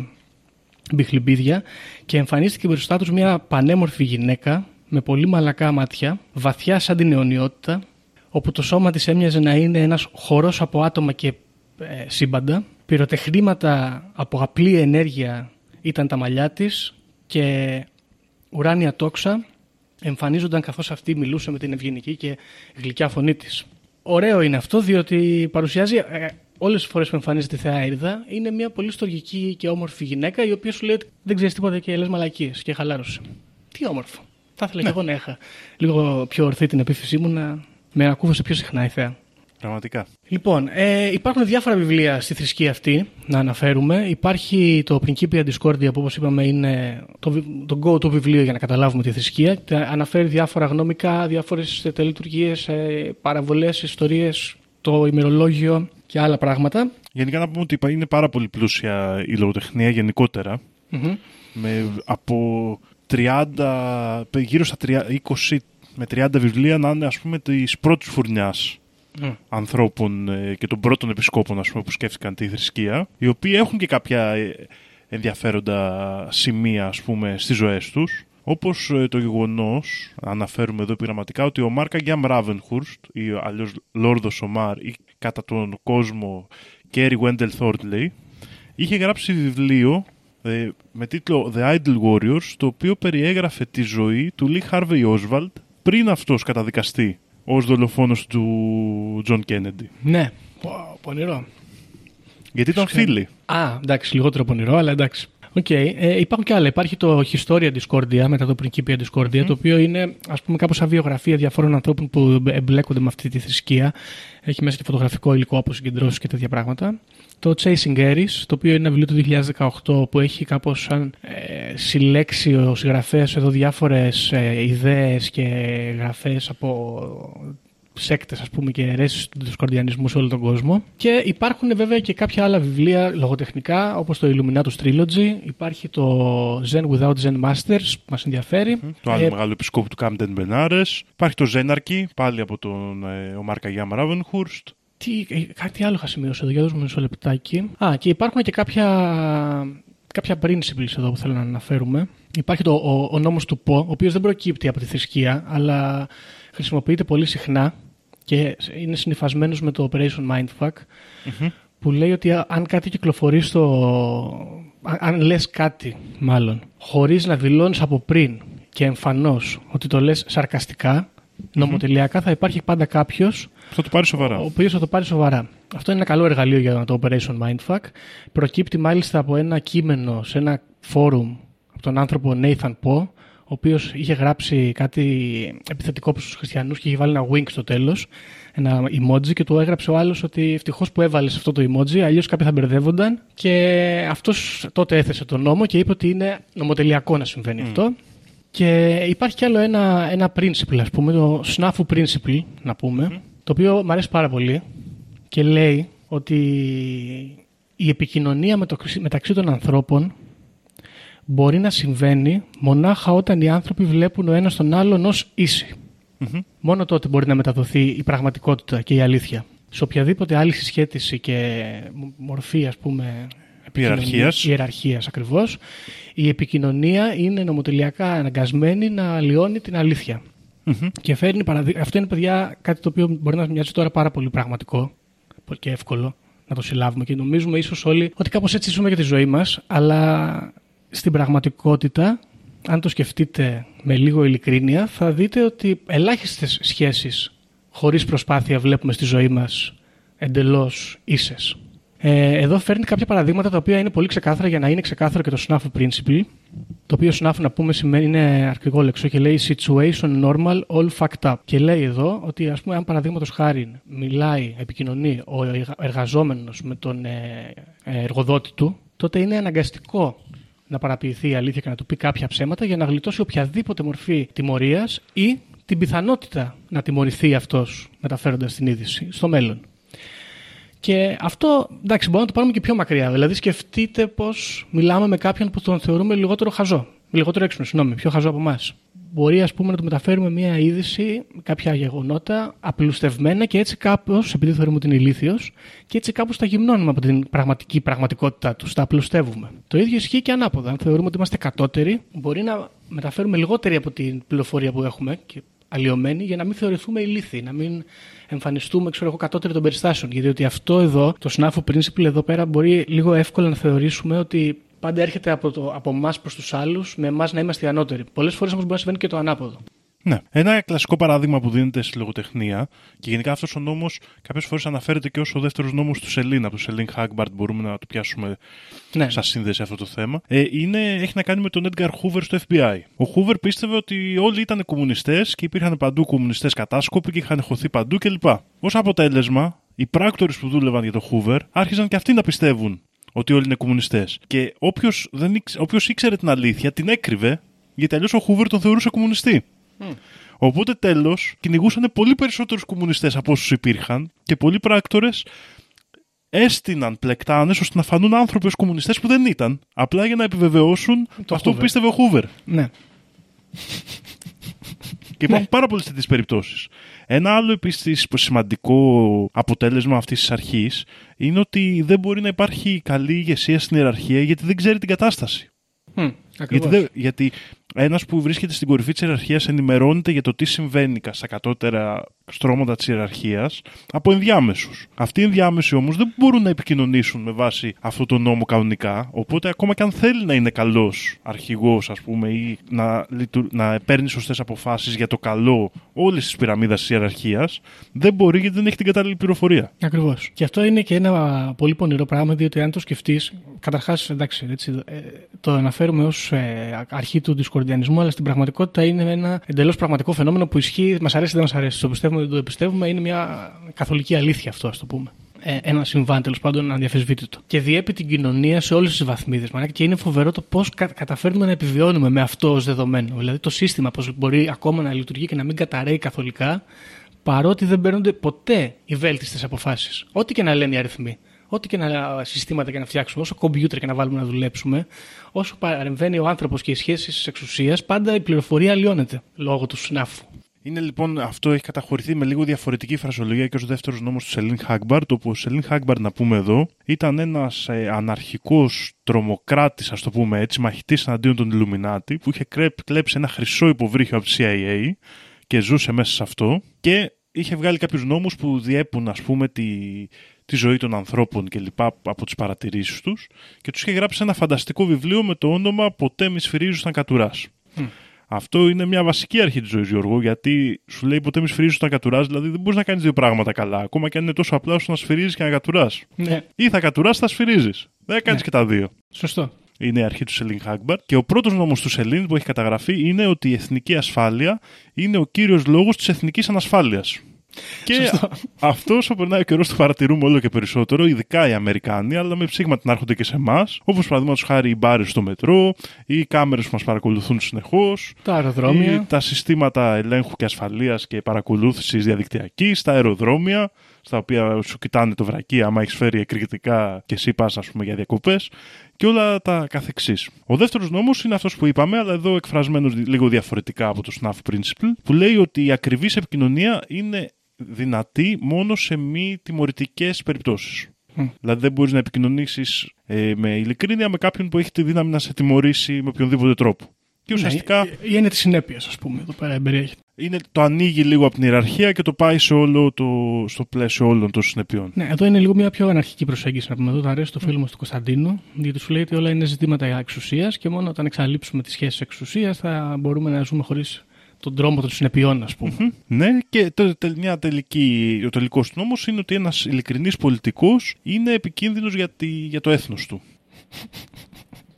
μπιχλιμπίδια και εμφανίστηκε μπροστά τους μια πανέμορφη γυναίκα με πολύ μαλακά μάτια, βαθιά σαν την αιωνιότητα, όπου το σώμα της έμοιαζε να είναι ένας χορός από άτομα και ε, σύμπαντα. Πυροτεχνήματα από απλή ενέργεια ήταν τα μαλλιά της και ουράνια τόξα εμφανίζονταν καθώς αυτή μιλούσε με την ευγενική και γλυκιά φωνή της. Ωραίο είναι αυτό διότι παρουσιάζει ε, όλες τις φορές που εμφανίζεται η Θεά Έριδα είναι μια πολύ στοργική και όμορφη γυναίκα η οποία σου λέει ότι δεν ξέρεις τίποτα και λες μαλακίες και χαλάρωσε. Τι όμορφο. Θα ήθελα και εγώ να είχα λίγο πιο ορθή την επίθεσή μου να με ακούβασε πιο συχνά η Θεά. Πραγματικά. Λοιπόν, ε, υπάρχουν διάφορα βιβλία στη θρησκεία αυτή να αναφέρουμε. Υπάρχει το Principia Discordia που όπως είπαμε είναι το, βι- το go-to βιβλίο για να καταλάβουμε τη θρησκεία. Τα- Αναφέρει διάφορα γνώμικα, διάφορες τελετουργίες, ε, παραβολές, ιστορίες, το ημερολόγιο και άλλα πράγματα. Γενικά να πούμε ότι είναι πάρα πολύ πλούσια η λογοτεχνία γενικότερα. Μμμ. με από 30, γύρω στα 30, 20 με 30 βιβλία να είναι ας πούμε της πρώτης φουρνιάς Μμ. ανθρώπων ε, και των πρώτων επισκόπων ας πούμε, που σκέφτηκαν τη θρησκεία οι οποίοι έχουν και κάποια ε, ενδιαφέροντα σημεία ας πούμε στις ζωές τους όπως ε, το γεγονός, αναφέρουμε εδώ πειραματικά, ότι ο Μάρκα Γκιάμ Ράβενχουρστ ή αλλιώς Λόρδος Ομάρ ή κατά τον κόσμο Kerry Wendell Thornley είχε γράψει βιβλίο ε, με τίτλο The Idle Warriors, το οποίο περιέγραφε τη ζωή του Lee Harvey Oswald πριν αυτός καταδικαστεί ως δολοφόνος του John Kennedy. Ναι, Πω, πονηρό. Γιατί ήταν Ξέρω. φίλοι. Α, εντάξει, λιγότερο πονηρό, αλλά εντάξει. Οκ. Ε, υπάρχουν και άλλα. Υπάρχει το Historia Discordia μετά το Principia Discordia, το οποίο είναι ας πούμε κάπως σαν βιογραφία διαφόρων ανθρώπων που εμπλέκονται με αυτή τη θρησκεία. Έχει μέσα και φωτογραφικό υλικό από συγκεντρώσεις και τέτοια πράγματα. Το Chasing Eris, το οποίο είναι ένα βιβλίο του 2018 που έχει κάπως σαν ε, συλλέξει ο συγγραφέας εδώ διάφορες ε, ιδέες και γραφές από σέκτες ας πούμε και αιρέσεις του δισκορδιανισμού σε όλο τον κόσμο. Και υπάρχουν βέβαια και κάποια άλλα βιβλία λογοτεχνικά όπως το Illuminatus Trilogy, υπάρχει το Zen Without Zen Masters που μας ενδιαφέρει. Το άλλο Ε, μεγάλο επισκόπου του Κάμτεν Μπενάρε. Υπάρχει το Zenarchy, πάλι από τον ε, Ομάρ Καγιάμ Ράβενχουρστ. Τι, ε, κάτι άλλο είχα σημειώσει εδώ, για δώσουμε μισό λεπτάκι. Α, και υπάρχουν και κάποια, κάποια principles εδώ που θέλω να αναφέρουμε. Υπάρχει το, ο, ο νόμος του Πο, ο οποίος δεν προκύπτει από τη θρησκεία, αλλά χρησιμοποιείται πολύ συχνά και είναι συνυφασμένος με το Operation Mindfuck, που λέει ότι α- αν κάτι κυκλοφορεί στο... αν- Αν λες κάτι, μάλλον, χωρίς να δηλώνεις από πριν και εμφανώς ότι το λες σαρκαστικά, νομοτελειακά θα υπάρχει πάντα κάποιος Θα το πάρει σοβαρά. ο οποίος θα το πάρει σοβαρά. Αυτό είναι ένα καλό εργαλείο για το Operation Mindfuck. Προκύπτει μάλιστα από ένα κείμενο σε ένα φόρουμ από τον άνθρωπο Nathan Poe, ο οποίος είχε γράψει κάτι επιθετικό προς τους χριστιανούς και είχε βάλει ένα wink στο τέλος, ένα emoji, και του έγραψε ο άλλος ότι ευτυχώς που έβαλες αυτό το emoji, αλλιώς κάποιοι θα μπερδεύονταν. Και αυτός τότε έθεσε τον νόμο και είπε ότι είναι νομοτελειακό να συμβαίνει αυτό. Και υπάρχει κι άλλο ένα, ένα principle, ας πούμε, το snafu principle, να πούμε, το οποίο μου αρέσει πάρα πολύ και λέει ότι η επικοινωνία με το, μεταξύ των ανθρώπων μπορεί να συμβαίνει μονάχα όταν οι άνθρωποι βλέπουν ο ένας τον άλλον ως ίση. Μόνο τότε μπορεί να μεταδοθεί η πραγματικότητα και η αλήθεια. Σε οποιαδήποτε άλλη συσχέτιση και μορφή, ας πούμε, Ιεραρχίας. ιεραρχίας ακριβώς, η επικοινωνία είναι νομοτελειακά αναγκασμένη να αλλοιώνει την αλήθεια. Και φέρνει παραδει... Αυτό είναι, παιδιά, κάτι το οποίο μπορεί να μοιάζει τώρα πάρα πολύ πραγματικό και εύκολο να το συλλάβουμε και νομίζουμε ίσως όλοι ότι κάπως έτσι ζούμε για τη ζωή μας, αλλά στην πραγματικότητα, αν το σκεφτείτε με λίγο ειλικρίνεια, θα δείτε ότι ελάχιστες σχέσεις χωρίς προσπάθεια βλέπουμε στη ζωή μας εντελώς ίσες. Ε, εδώ φέρνει κάποια παραδείγματα τα οποία είναι πολύ ξεκάθαρα για να είναι ξεκάθαρο και το SNAF principle. Το οποίο SNAF να πούμε σημαίνει είναι αρχικό λέξο και λέει situation normal all fucked up. Και λέει εδώ ότι ας πούμε αν παραδείγματος χάρη μιλάει, επικοινωνεί ο εργαζόμενος με τον ε, ε, εργοδότη του, τότε είναι αναγκαστικό να παραποιηθεί η αλήθεια και να του πει κάποια ψέματα για να γλιτώσει οποιαδήποτε μορφή τιμωρίας ή την πιθανότητα να τιμωρηθεί αυτός μεταφέροντας την είδηση στο μέλλον. Και αυτό, εντάξει, μπορούμε να το πάρουμε και πιο μακριά. Δηλαδή, σκεφτείτε πώ μιλάμε με κάποιον που τον θεωρούμε λιγότερο χαζό. Λιγότερο έξυπνο, συγγνώμη, πιο χαζό από εμάς. Μπορεί, ας πούμε, να του μεταφέρουμε μία είδηση, κάποια γεγονότα, απλουστευμένα και έτσι κάπως, επειδή θεωρούμε ότι είναι ηλίθιος, και έτσι κάπως τα γυμνώνουμε από την πραγματική πραγματικότητά τους. Τα απλουστεύουμε. Το ίδιο ισχύει και ανάποδα. Αν θεωρούμε ότι είμαστε κατώτεροι, μπορεί να μεταφέρουμε λιγότερη από την πληροφορία που έχουμε και αλλοιωμένοι για να μην θεωρηθούμε ηλίθιοι, να μην εμφανιστούμε, ξέρω εγώ, κατώτεροι των περιστάσεων. Γιατί ότι αυτό εδώ, το SNAFU principle εδώ πέρα, μπορεί λίγο εύκολα να θεωρήσουμε ότι πάντα έρχεται από, το, από εμάς προς τους άλλους, με εμάς να είμαστε οι ανώτεροι. Πολλές φορές όμως μπορεί να συμβαίνει και το ανάποδο. Ναι. Ένα κλασικό παράδειγμα που δίνεται στη λογοτεχνία και γενικά αυτός ο νόμος κάποιες φορές αναφέρεται και ως ο δεύτερος νόμος του Celine. Από το Celine Hagbard μπορούμε να το πιάσουμε Ναι. σαν σύνδεση αυτό το θέμα. Ε, είναι, έχει να κάνει με τον Edgar Hoover στο FBI. Ο Hoover πίστευε ότι όλοι ήταν κομμουνιστές και υπήρχαν παντού κομμουνιστές κατάσκοποι και είχαν χωθεί παντού κλπ. Ως αποτέλεσμα, οι πράκτορες που δούλευαν για τον Hoover άρχιζαν και αυτοί να πιστεύουν ότι όλοι είναι κομμουνιστές. Και όποιος ήξερε την αλήθεια την έκρυβε, γιατί αλλιώς ο Hoover τον θεωρούσε κομμουνιστή. Οπότε τέλος κυνηγούσαν πολύ περισσότερους κομμουνιστές από όσους υπήρχαν και πολλοί πράκτορες έστειναν πλεκτάνες ώστε να φανούν άνθρωποι ως κομμουνιστές που δεν ήταν. Απλά για να επιβεβαιώσουν Το αυτό Hoover. που πίστευε ο Χούβερ. Ναι. Και υπάρχουν πάρα πολλές τέτοιες περιπτώσεις. Ένα άλλο επίσης σημαντικό αποτέλεσμα αυτής της αρχής είναι ότι δεν μπορεί να υπάρχει καλή ηγεσία στην ιεραρχία γιατί δεν ξέρει την κατάσταση. Hm, Γιατί, ακριβώς. δεν- γιατί ένας που βρίσκεται στην κορυφή της ιεραρχίας ενημερώνεται για το τι συμβαίνει κα- στα κατώτερα στρώματα της ιεραρχίας από ενδιάμεσους. Αυτοί οι ενδιάμεσοι όμως δεν μπορούν να επικοινωνήσουν με βάση αυτό το νόμο κανονικά. Οπότε, ακόμα και αν θέλει να είναι καλός αρχηγός, ας πούμε, ή να, λειτου- να παίρνει σωστές αποφάσεις για το καλό όλης της πυραμίδας της ιεραρχίας, δεν μπορεί γιατί δεν έχει την κατάλληλη πληροφορία. Ακριβώς. Και αυτό είναι και ένα πολύ πονηρό πράγμα, διότι αν το σκεφτείς, καταρχάς, εντάξει, έτσι, ε, το αναφέρουμε ως αρχή του δισκορδιανισμού, αλλά στην πραγματικότητα είναι ένα εντελώς πραγματικό φαινόμενο που ισχύει, μας αρέσει ή δεν μας αρέσει. Το πιστεύουμε ή δεν το πιστεύουμε, είναι μια καθολική αλήθεια αυτό, ας το πούμε. Ε, ένα συμβάν τέλος πάντων αδιαφεσβήτητο. Και διέπει την κοινωνία σε όλες τις βαθμίδες. Και είναι φοβερό το πώς κα, καταφέρνουμε να επιβιώνουμε με αυτό ως δεδομένο. Δηλαδή το σύστημα πώς μπορεί ακόμα να λειτουργεί και να μην καταραίει καθολικά παρότι δεν παίρνονται ποτέ οι βέλτιστες αποφάσεις. Ό,τι και να λένε οι αριθμοί. Ό,τι και να συστήματα και να φτιάξουμε, όσο κομπιούτερ και να βάλουμε να δουλέψουμε, όσο παρεμβαίνει ο άνθρωπος και οι σχέσεις της εξουσίας, πάντα η πληροφορία αλλοιώνεται λόγω του συνάφου. Είναι λοιπόν, αυτό έχει καταχωρηθεί με λίγο διαφορετική φρασολογία και ως δεύτερος νόμος του Σελήν Χάγκμπαρτ, όπου ο Σελήν Χάγκμπαρτ, να πούμε εδώ, ήταν ένας ε, αναρχικός τρομοκράτης, ας το πούμε έτσι, μαχητής εναντίον των Ιλουμινάτη, που είχε κρέπ- κλέψει ένα χρυσό υποβρύχιο από τη CIA και ζούσε μέσα σε αυτό και είχε βγάλει κάποιους νόμους που διέπουν, ας πούμε, τη, τη ζωή των ανθρώπων και λοιπά από τις παρατηρήσεις τους και τους είχε γράψει ένα φανταστικό βιβλίο με το όνομα «Ποτέ μη σφυρίζουν σαν κατουράς». Αυτό είναι μια βασική αρχή της ζωής, Γιώργο, γιατί σου λέει ποτέ μη σφυρίζει όταν κατουράς, δηλαδή δεν μπορείς να κάνεις δύο πράγματα καλά. Ακόμα και αν είναι τόσο απλά όσο να σφυρίζεις και να κατουράς. Ναι, Ή θα κατουράς, θα σφυρίζεις. Δεν κάνεις Ναι. και τα δύο. σωστό. Είναι η αρχή του Σελήν Χάγκμπαρτ. Και ο πρώτος νόμος του Σελήν που έχει καταγραφεί είναι ότι η εθνική ασφάλεια είναι ο κύριος λόγος της εθνικής ανασφάλειας. Και Σωστό. αυτός όσο περνάει ο καιρός το παρατηρούμε όλο και περισσότερο, ειδικά οι Αμερικάνοι, αλλά με ψήγματα να έρχονται και σε εμάς. Όπως παραδείγματος χάρη οι μπάρες στο μετρό, ή οι κάμερες που μας παρακολουθούν συνεχώς, Τα αεροδρόμια. ή τα συστήματα ελέγχου και ασφαλείας και παρακολούθησης διαδικτυακής, τα αεροδρόμια, στα οποία σου κοιτάνε το βρακί άμα έχεις φέρει εκρηκτικά και εσύ πας, ας πούμε, για διακοπές και όλα τα καθεξής. Ο δεύτερος νόμος είναι αυτός που είπαμε, αλλά εδώ εκφρασμένος λίγο διαφορετικά από το SNAF Principle, που λέει ότι η ακριβής επικοινωνία είναι δυνατή μόνο σε μη τιμωρητικές περιπτώσεις. Δηλαδή δεν μπορείς να επικοινωνήσεις με ειλικρίνεια με κάποιον που έχει τη δύναμη να σε τιμωρήσει με οποιονδήποτε τρόπο. Και ουσιαστικά Ναι, η έννοια της συνέπειας, ας πούμε, εδώ πέρα εμπεριέχεται. είναι, το ανοίγει λίγο από την ιεραρχία και το πάει σε όλο το, στο πλαίσιο όλων των συνεπειών. Ναι, εδώ είναι λίγο μια πιο αναρχική προσέγγιση. Να πούμε εδώ, το αρέσει το φίλο μας του Κωνσταντίνου, γιατί σου λέει ότι όλα είναι ζητήματα εξουσίας και μόνο όταν εξαλείψουμε τις σχέσεις εξουσίας θα μπορούμε να ζούμε χωρίς τον τρόμο των συνεπειών, ας πούμε. Ναι, και το, τε- μια τελική, ο τελικός του νόμο είναι ότι ένας ειλικρινής πολιτικός είναι επικίνδυνος για, τη- για το έθνος του.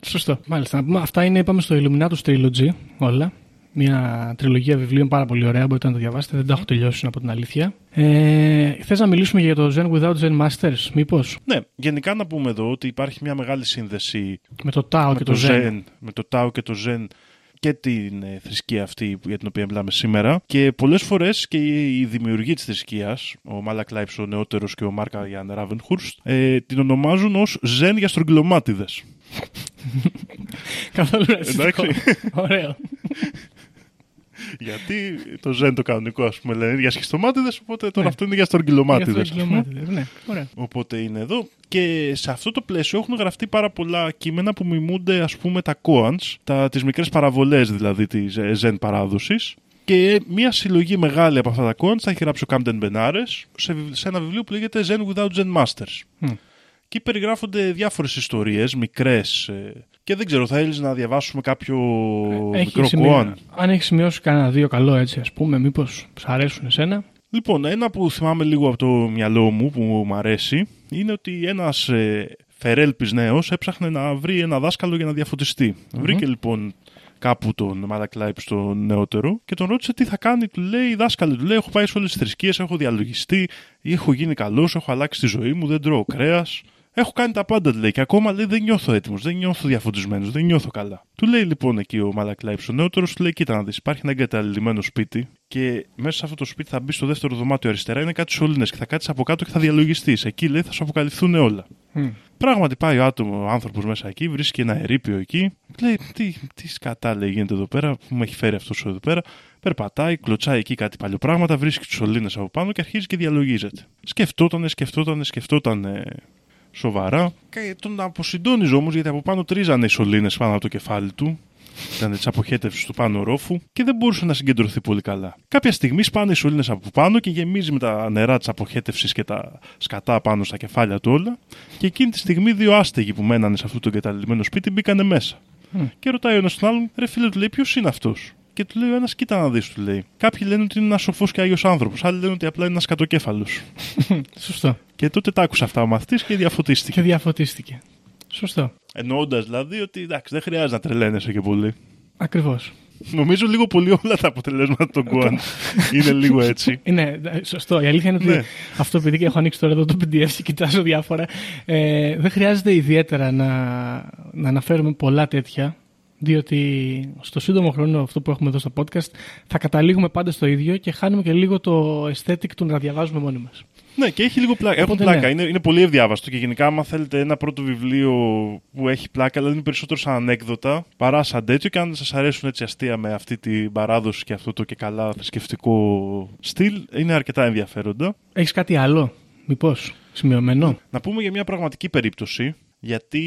Σωστό. Μάλιστα. Να πούμε, αυτά είναι, είπαμε, στο Illuminatus Trilogy όλα. Μια τριλογία βιβλίων πάρα πολύ ωραία. Μπορείτε να το διαβάσετε. Δεν τα έχω τελειώσει από την αλήθεια. Ε, Θες να μιλήσουμε για το Zen Without Zen Masters, μήπως; Ναι, γενικά να πούμε εδώ ότι υπάρχει μια μεγάλη σύνδεση Με το Tao με και το, το, Zen. Zen, με το Tao και το Zen και την ε, θρησκεία αυτή που- για την οποία μιλάμε σήμερα. Και πολλές φορές και οι, οι δημιουργοί της θρησκείας, ο Μάλακ Λάιψ ο νεότερος και ο Μάρκα Γιάν Ράβενχουρστ, ε, την ονομάζουν ως Zen για στρογγυλομάτιδες. Καθόλου ρατσιστικό. Εντάξει. Ωραίο. Γιατί το Zen το κανονικό, ας πούμε, λένε για σχιστομάτιδες, οπότε τώρα Ναι. αυτό είναι για Για στρογγυλομάτιδες. στρογγυλομάτιδες, Ναι, ωραία. Οπότε είναι εδώ. Και σε αυτό το πλαίσιο έχουν γραφτεί πάρα πολλά κείμενα που μιμούνται ας πούμε τα koans, τα, τις μικρές παραβολές δηλαδή της ε, Zen παράδοσης. Και μια συλλογή μεγάλη από αυτά τα koans τα έχει γράψει ο Camden Benares σε, βιβλ- σε ένα βιβλίο που λέγεται Zen Without Zen Masters. Μμ. Εκεί περιγράφονται διάφορες ιστορίες, μικρές. ε, και δεν ξέρω, θα έλυζε να διαβάσουμε κάποιο Έχει μικρό σημεία- koan. Αν έχεις σημειώσει κανένα δύο καλό έτσι, ας πούμε, μήπως σ' αρέσουν εσένα. Λοιπόν, ένα που θυμάμαι λίγο από το μυαλό μου που μου αρέσει είναι ότι ένας ε, φερέλπης νέος έψαχνε να βρει ένα δάσκαλο για να διαφωτιστει Βρήκε λοιπόν κάπου τον Μαλακλάιπ στο νεότερο και τον ρώτησε τι θα κάνει. Του λέει, δάσκαλε, του λέει, έχω πάει σε όλες τις θρησκείες, έχω διαλογιστεί, έχω γίνει καλός, έχω αλλάξει τη ζωή μου, δεν τρώω κρέας. Έχω κάνει τα πάντα, του λέει, και ακόμα λέει δεν νιώθω έτοιμος, δεν νιώθω διαφωτισμένος, δεν νιώθω καλά. Του λέει λοιπόν εκεί ο Μαλακλάιπ ο νεότερος, του λέει: Κοίτα να δεις, υπάρχει ένα εγκαταλειμμένο σπίτι και μέσα σε αυτό το σπίτι θα μπει στο δεύτερο δωμάτιο αριστερά, είναι κάτι σωλήνες και θα κάτσεις από κάτω και θα διαλογιστείς. Εκεί λέει θα σου αποκαλυφθούν όλα. Πράγματι πάει ο άτομο, ο άνθρωπος μέσα εκεί, βρίσκει ένα ερείπιο εκεί. Λέει: Τι, τι σκατά λέει γίνεται εδώ πέρα, που με έχει φέρει αυτός εδώ πέρα. Περπατάει, κλωτσάει εκεί κάτι παλιοπράγματα, βρίσκει τους σωλήνες από πάνω και αρχίζει και διαλογίζεται. Σκεφτότανε, σκεφτότανε, σκεφτότανε σοβαρά. Και τον αποσυντώνιζε όμω γιατί από πάνω τρίζανε οι σωλήνες πάνω από το κεφάλι του. Ήταν της αποχέτευσης του πάνω ρόφου και δεν μπορούσε να συγκεντρωθεί πολύ καλά. Κάποια στιγμή σπάνε οι σωλήνες από πάνω και γεμίζει με τα νερά της αποχέτευσης και τα σκατά πάνω στα κεφάλια του όλα. Και εκείνη τη στιγμή δύο άστεγοι που μένανε σε αυτό το εγκαταλειμμένο σπίτι μπήκανε μέσα. Και ρωτάει ο ένας τον άλλον, ρε φίλε, του λέει, ποιος είναι αυτός; Και του λέει ο ένας, κοίτα να δεις, του λέει. Κάποιοι λένε ότι είναι ένας σοφός και άγιος άνθρωπος. Άλλοι λένε ότι απλά είναι ένας κατοκέφαλος. Σωστό. Και τότε τα άκουσε αυτά ο μαθητής και διαφωτίστηκε. Και διαφωτίστηκε. Σωστό. Εννοώντας δηλαδή ότι εντάξει, δεν χρειάζεται να τρελαίνεσαι και πολύ. Ακριβώς. Νομίζω λίγο πολύ όλα τα αποτελέσματα των Γκουάν είναι λίγο έτσι. Είναι ε, σωστό. Η αλήθεια είναι ότι Ναι. αυτό επειδή και έχω ανοίξει τώρα εδώ το PDF και κοιτάζω διάφορα, ε, δεν χρειάζεται ιδιαίτερα να, να αναφέρουμε πολλά τέτοια Διότι στο σύντομο χρόνο αυτό που έχουμε εδώ στο podcast θα καταλήγουμε πάντα στο ίδιο και χάνουμε και λίγο το aesthetic του να διαβάζουμε μόνοι μας. Ναι, και έχει λίγο πλάκα. Έχουν Οπότε, πλάκα. ναι. Είναι, είναι πολύ ευδιάβαστο και γενικά, άμα θέλετε ένα πρώτο βιβλίο που έχει πλάκα, αλλά είναι περισσότερο σαν ανέκδοτα παρά σαν τέτοιο. Και αν σας αρέσουν έτσι αστεία με αυτή την παράδοση και αυτό το και καλά θρησκευτικό στυλ, είναι αρκετά ενδιαφέροντα. Έχεις κάτι άλλο, μήπως, σημειωμένο; Να πούμε για μια πραγματική περίπτωση, γιατί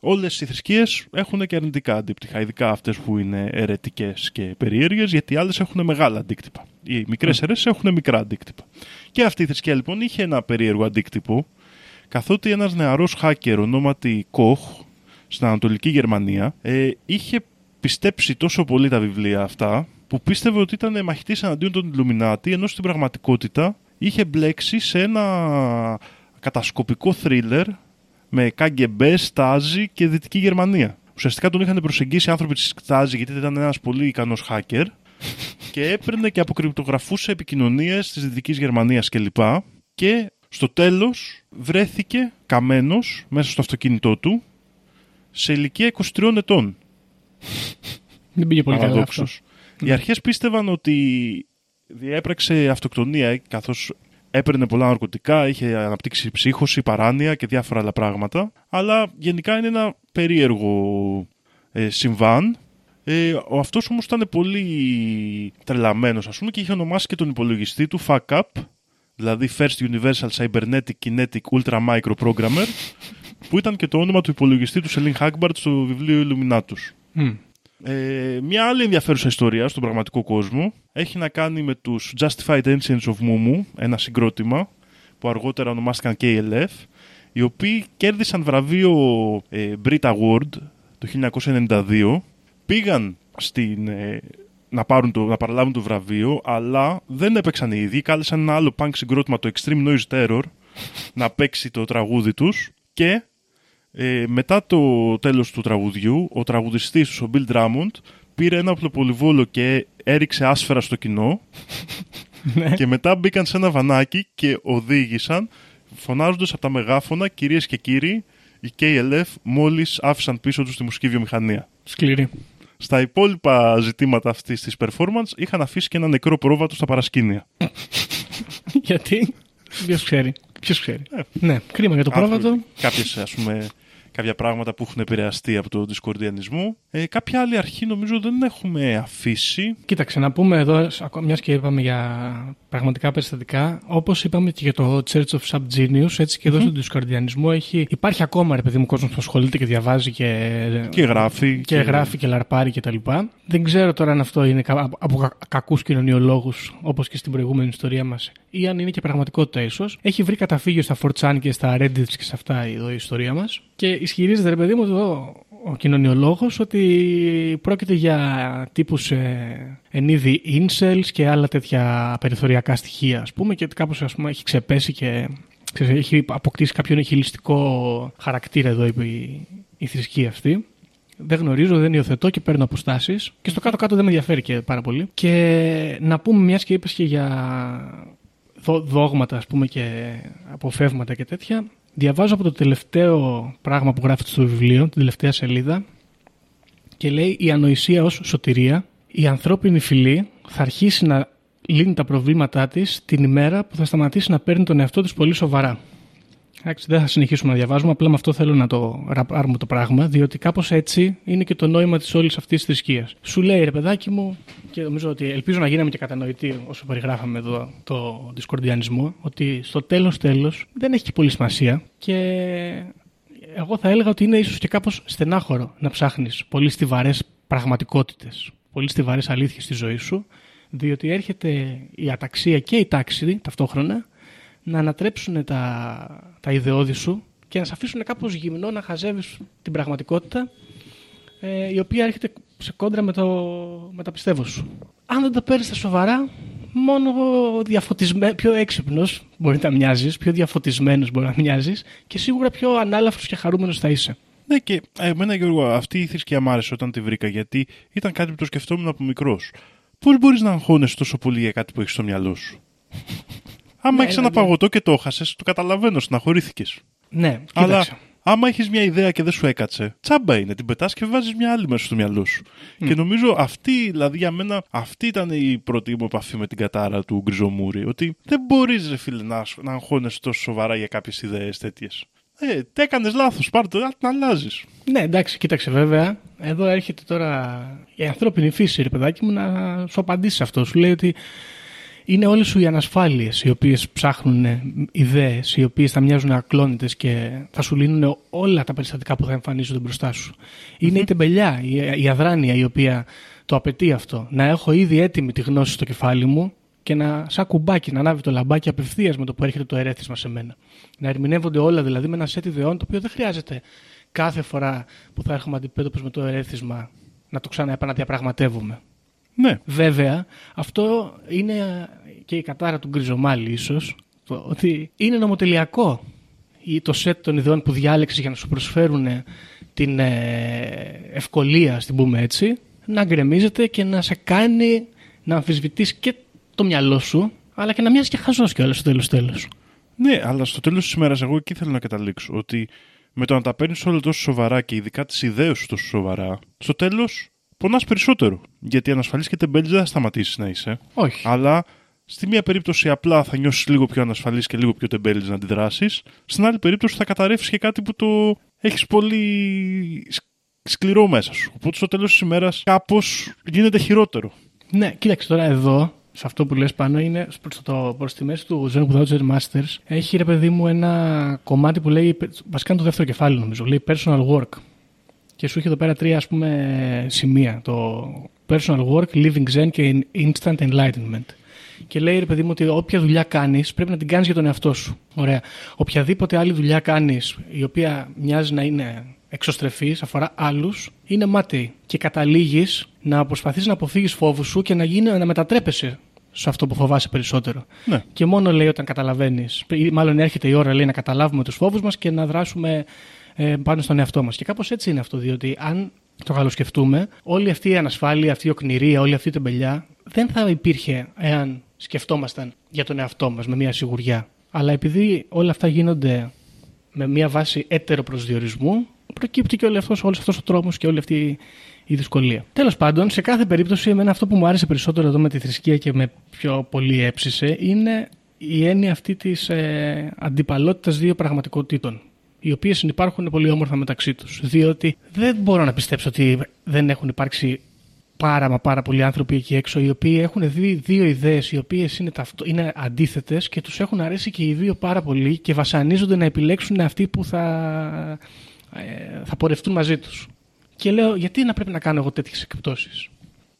όλες οι θρησκείες έχουν και αρνητικά αντίπτυχα, ειδικά αυτές που είναι ερετικές και περίεργες, γιατί οι άλλες έχουν μεγάλα αντίκτυπα. Οι μικρές αιρέσεις έχουν μικρά αντίκτυπα. Και αυτή η θρησκεία λοιπόν είχε ένα περίεργο αντίκτυπο, καθότι ένας νεαρός hacker ονόματι Κοχ, στην Ανατολική Γερμανία, ε, είχε πιστέψει τόσο πολύ τα βιβλία αυτά, που πίστευε ότι ήταν μαχητής εναντίον των Illuminati, ενώ στην πραγματικότητα είχε μπλέξει σε ένα κατασκοπικό θρίλερ με KGB, Stasi και Δυτική Γερμανία. Ουσιαστικά τον είχαν προσεγγίσει άνθρωποι της Stasi γιατί ήταν ένας πολύ ικανός hacker και έπαιρνε και αποκρυπτογραφούσε επικοινωνίες της Δυτικής Γερμανίας κλπ. Και στο τέλος βρέθηκε καμένος μέσα στο αυτοκίνητό του σε ηλικία 23 ετών. Δεν πήγε πολύ καλά αυτό. Παραδόξως. Οι αρχές πίστευαν ότι διέπραξε αυτοκτονία καθώς έπαιρνε πολλά ναρκωτικά, είχε αναπτύξει ψύχωση, παράνοια και διάφορα άλλα πράγματα. Αλλά γενικά είναι ένα περίεργο ε, συμβάν. Ε, ο αυτός όμως ήταν πολύ τρελαμένος ας πούμε και είχε ονομάσει και τον υπολογιστή του Fuck Up δηλαδή First Universal Cybernetic Kinetic Ultra Micro Programmer που ήταν και το όνομα του υπολογιστή του Σελίν Χάγκμπαρντ στο βιβλίο Illuminatus. Μμ. Ε, μια άλλη ενδιαφέρουσα ιστορία στον πραγματικό κόσμο έχει να κάνει με τους Justified Ancients of Mumu, ένα συγκρότημα που αργότερα ονομάστηκαν KLF, οι οποίοι κέρδισαν βραβείο ε, Brit Award το 1992, πήγαν στην, ε, να, πάρουν το, να παραλάβουν το βραβείο, αλλά δεν έπαιξαν οι ίδιοι, κάλεσαν ένα άλλο punk συγκρότημα, το Extreme Noise Terror, να παίξει το τραγούδι τους και ε, μετά το τέλος του τραγουδιού, ο τραγουδιστής τους, ο Bill Drummond, πήρε ένα οπλοπολιβόλο και έριξε άσφαιρα στο κοινό Ναι. και μετά μπήκαν σε ένα βανάκι και οδήγησαν φωνάζοντας από τα μεγάφωνα «Κυρίες και κύριοι, οι KLF μόλις άφησαν πίσω τους τη μουσική βιομηχανία». Σκληρή. Στα υπόλοιπα ζητήματα αυτής της performance είχαν αφήσει και ένα νεκρό πρόβατο στα παρασκήνια. Γιατί; Ποιος ξέρει. Ποιος ξέρει. Ε. Ναι, κρίμα για το πρόβατο. Κάποιες, ας πούμε, κάποια πράγματα που έχουν επηρεαστεί από τον δισκορδιανισμό. Ε, κάποια άλλη αρχή νομίζω δεν έχουμε αφήσει. Κοίταξε, να πούμε εδώ, μιας και είπαμε για πραγματικά περιστατικά, όπως είπαμε και για το Church of Subgenius, έτσι και εδώ στον δισκορδιανισμό έχει, υπάρχει ακόμα ρε παιδί μου κόσμος που ασχολείται και διαβάζει και, Και γράφει. και γράφει και λαρπάρει κτλ. Δεν ξέρω τώρα αν αυτό είναι κα- από κα- κακούς κοινωνιολόγους, όπως και στην προηγούμενη ιστορία μας, ή αν είναι και πραγματικότητα ίσως. Έχει βρει καταφύγιο στα 4chan και στα Reddit και σε αυτά εδώ η ιστορία μας. Και ισχυρίζεται, ρε παιδί μου, εδώ ο κοινωνιολόγος ότι πρόκειται για τύπους ε, εν είδη incels και άλλα τέτοια περιθωριακά στοιχεία, ας πούμε, και κάπως ας πούμε, έχει ξεπέσει και ξέρεις, έχει αποκτήσει κάποιο νihilιστικό χαρακτήρα εδώ η, η θρησκεία αυτή. Δεν γνωρίζω, δεν υιοθετώ και παίρνω αποστάσεις. Και στο κάτω-κάτω δεν με ενδιαφέρει και πάρα πολύ. Και να πούμε, μιας και είπες και για δο- δόγματα, ας πούμε, και αποφεύγματα και τέτοια. Διαβάζω από το τελευταίο πράγμα που γράφεται στο βιβλίο, την τελευταία σελίδα, και λέει η ανοησία ως σωτηρία. Η ανθρώπινη φυλή θα αρχίσει να λύνει τα προβλήματά της την ημέρα που θα σταματήσει να παίρνει τον εαυτό της πολύ σοβαρά. Εντάξει, δεν θα συνεχίσουμε να διαβάζουμε, απλά με αυτό θέλω να το ραπάρουμε το πράγμα, διότι κάπως έτσι είναι και το νόημα της όλης αυτής της θρησκείας. Σου λέει ρε παιδάκι μου, και νομίζω ότι ελπίζω να γίναμε και κατανοητοί όσο περιγράφαμε εδώ το δισκορδιανισμό, ότι στο τέλος τέλος δεν έχει και πολύ σημασία και εγώ θα έλεγα ότι είναι ίσως και κάπως στενάχωρο να ψάχνεις πολύ στιβαρές πραγματικότητες, πολύ στιβαρές αλήθειες στη ζωή σου, διότι έρχεται η αταξία και η τάξη ταυτόχρονα να ανατρέψουν τα, τα ιδεώδη σου και να σε αφήσουν κάπως γυμνό να χαζεύεις την πραγματικότητα ε, η οποία έρχεται σε κόντρα με, το, με τα πιστεύω σου. Αν δεν τα παίρνεις στα σοβαρά, μόνο διαφωτισμέ, πιο έξυπνος μπορεί να μοιάζεις, πιο διαφωτισμένος μπορεί να μοιάζεις και σίγουρα πιο ανάλαφρος και χαρούμενος θα είσαι. Ναι, και εμένα Γιώργο, αυτή η θρησκεία μ' άρεσε όταν τη βρήκα γιατί ήταν κάτι που το σκεφτόμουν από μικρός. Πώς μπορείς να αγχώνεσαι τόσο πολύ για κάτι που έχεις στο μυαλό σου; Άμα Ναι, έχεις ναι, ένα ναι. παγωτό και το έχασες, το καταλαβαίνω, στεναχωρήθηκες. Ναι, Αλλά κοίταξε. Άμα έχεις μια ιδέα και δεν σου έκατσε, τσάμπα είναι. Την πετάς και βάζεις μια άλλη μέσα στο μυαλό σου. Και νομίζω αυτή, δηλαδή για μένα, αυτή ήταν η πρώτη μου επαφή με την κατάρα του Γκριζομούρη. Ότι δεν μπορείς, ρε φίλε, να, να αγχώνεσαι τόσο σοβαρά για κάποιες ιδέες τέτοιες. Ε, τι έκανες λάθος, πάρ' το, να την αλλάζεις. Ναι, εντάξει, κοίταξε βέβαια. Εδώ έρχεται τώρα η ανθρώπινη φύση, ρε παιδάκι μου, να σου απαντήσει αυτό. Σου λέει ότι είναι όλες σου οι ανασφάλειες οι οποίες ψάχνουν ιδέες, οι οποίες θα μοιάζουν ακλόνητες και θα σου λύνουν όλα τα περιστατικά που θα εμφανίζονται μπροστά σου. Είναι η τεμπελιά, η, η αδράνεια η οποία το απαιτεί αυτό. Να έχω ήδη έτοιμη τη γνώση στο κεφάλι μου και να, σαν κουμπάκι, να ανάβει το λαμπάκι απευθείας με το που έρχεται το ερέθισμα σε μένα. Να ερμηνεύονται όλα δηλαδή με ένα σετ ιδεών το οποίο δεν χρειάζεται κάθε φορά που θα έρχομαι αντιπέτωπος με το ερέθισμα να το ξαναεπαναδιαπραγματεύουμε. Ναι. Βέβαια, αυτό είναι και η κατάρα του Γκριζομάλη ίσως, το ότι είναι νομοτελειακό ή το σετ των ιδεών που διάλεξε για να σου προσφέρουν την ε, ευκολία, στην πούμε έτσι, να γκρεμίζεται και να σε κάνει να αμφισβητείς και το μυαλό σου, αλλά και να μοιάζεις και χαζός κιόλας στο τέλος τέλος. Ναι, αλλά στο τέλος της ημέρας, εγώ εκεί θέλω να καταλήξω. Ότι με το να τα παίρνεις όλα τόσο σοβαρά και ειδικά τις ιδέες σου τόσο σοβαρά, στο τέλος πονάς περισσότερο. Γιατί ανασφαλή και τεμπέλη δεν θα σταματήσεις να είσαι. Όχι. Αλλά στη μία περίπτωση απλά θα νιώσεις λίγο πιο ανασφαλής και λίγο πιο τεμπέλης να αντιδράσεις. Στην άλλη περίπτωση θα καταρρεύσεις και κάτι που το έχεις πολύ σ- σκληρό μέσα σου. Οπότε στο τέλος της ημέρας κάπως γίνεται χειρότερο. Ναι, κοίταξε τώρα εδώ, σε αυτό που λες πάνω, είναι προς, το, προς τη μέση του Zen Without Zen Masters. Έχει ρε παιδί μου ένα κομμάτι που λέει, βασικά είναι το δεύτερο κεφάλαιο νομίζω, λέει personal work. Και σου έχει εδώ πέρα τρία ας πούμε σημεία. Το personal work, living zen και instant enlightenment. Και λέει ρε παιδί μου ότι όποια δουλειά κάνεις πρέπει να την κάνεις για τον εαυτό σου. Ωραία. Οποιαδήποτε άλλη δουλειά κάνεις η οποία μοιάζει να είναι εξωστρεφής, αφορά άλλους, είναι μάταιη. Και καταλήγεις να προσπαθείς να αποφύγεις φόβους σου και να, γίνει, να μετατρέπεσαι σε αυτό που φοβάσαι περισσότερο. Ναι. Και μόνο λέει όταν καταλαβαίνεις, μάλλον έρχεται η ώρα λέει, να καταλάβουμε τους φόβους μας και να δράσουμε ε, πάνω στον εαυτό μας. Και κάπως έτσι είναι αυτό, διότι αν το καλοσκεφτούμε, όλη αυτή η ανασφάλεια, αυτή η οκνηρία, όλη αυτή η τεμπελιά δεν θα υπήρχε εάν σκεφτόμασταν για τον εαυτό μας με μια σιγουριά. Αλλά επειδή όλα αυτά γίνονται με μια βάση έτερο προσδιορισμού, προκύπτει και όλο αυτός, όλος αυτός ο τρόμος και όλη αυτή η δυσκολία. Τέλος πάντων, σε κάθε περίπτωση, εμένα αυτό που μου άρεσε περισσότερο εδώ με τη θρησκεία και με πιο πολύ έψησε, είναι η έννοια αυτή της ε, αντιπαλότητας δύο πραγματικότητων οι οποίες υπάρχουν πολύ όμορφα μεταξύ τους. Διότι δεν μπορώ να πιστέψω ότι δεν έχουν υπάρξει πάρα μα πάρα πολλοί άνθρωποι εκεί έξω οι οποίοι έχουν δει δύο ιδέες οι οποίες είναι, ταυτο... είναι αντίθετες και τους έχουν αρέσει και οι δύο πάρα πολύ και βασανίζονται να επιλέξουν αυτοί που θα, ε, θα πορευτούν μαζί τους. Και λέω, γιατί να πρέπει να κάνω εγώ τέτοιες εκπτώσεις;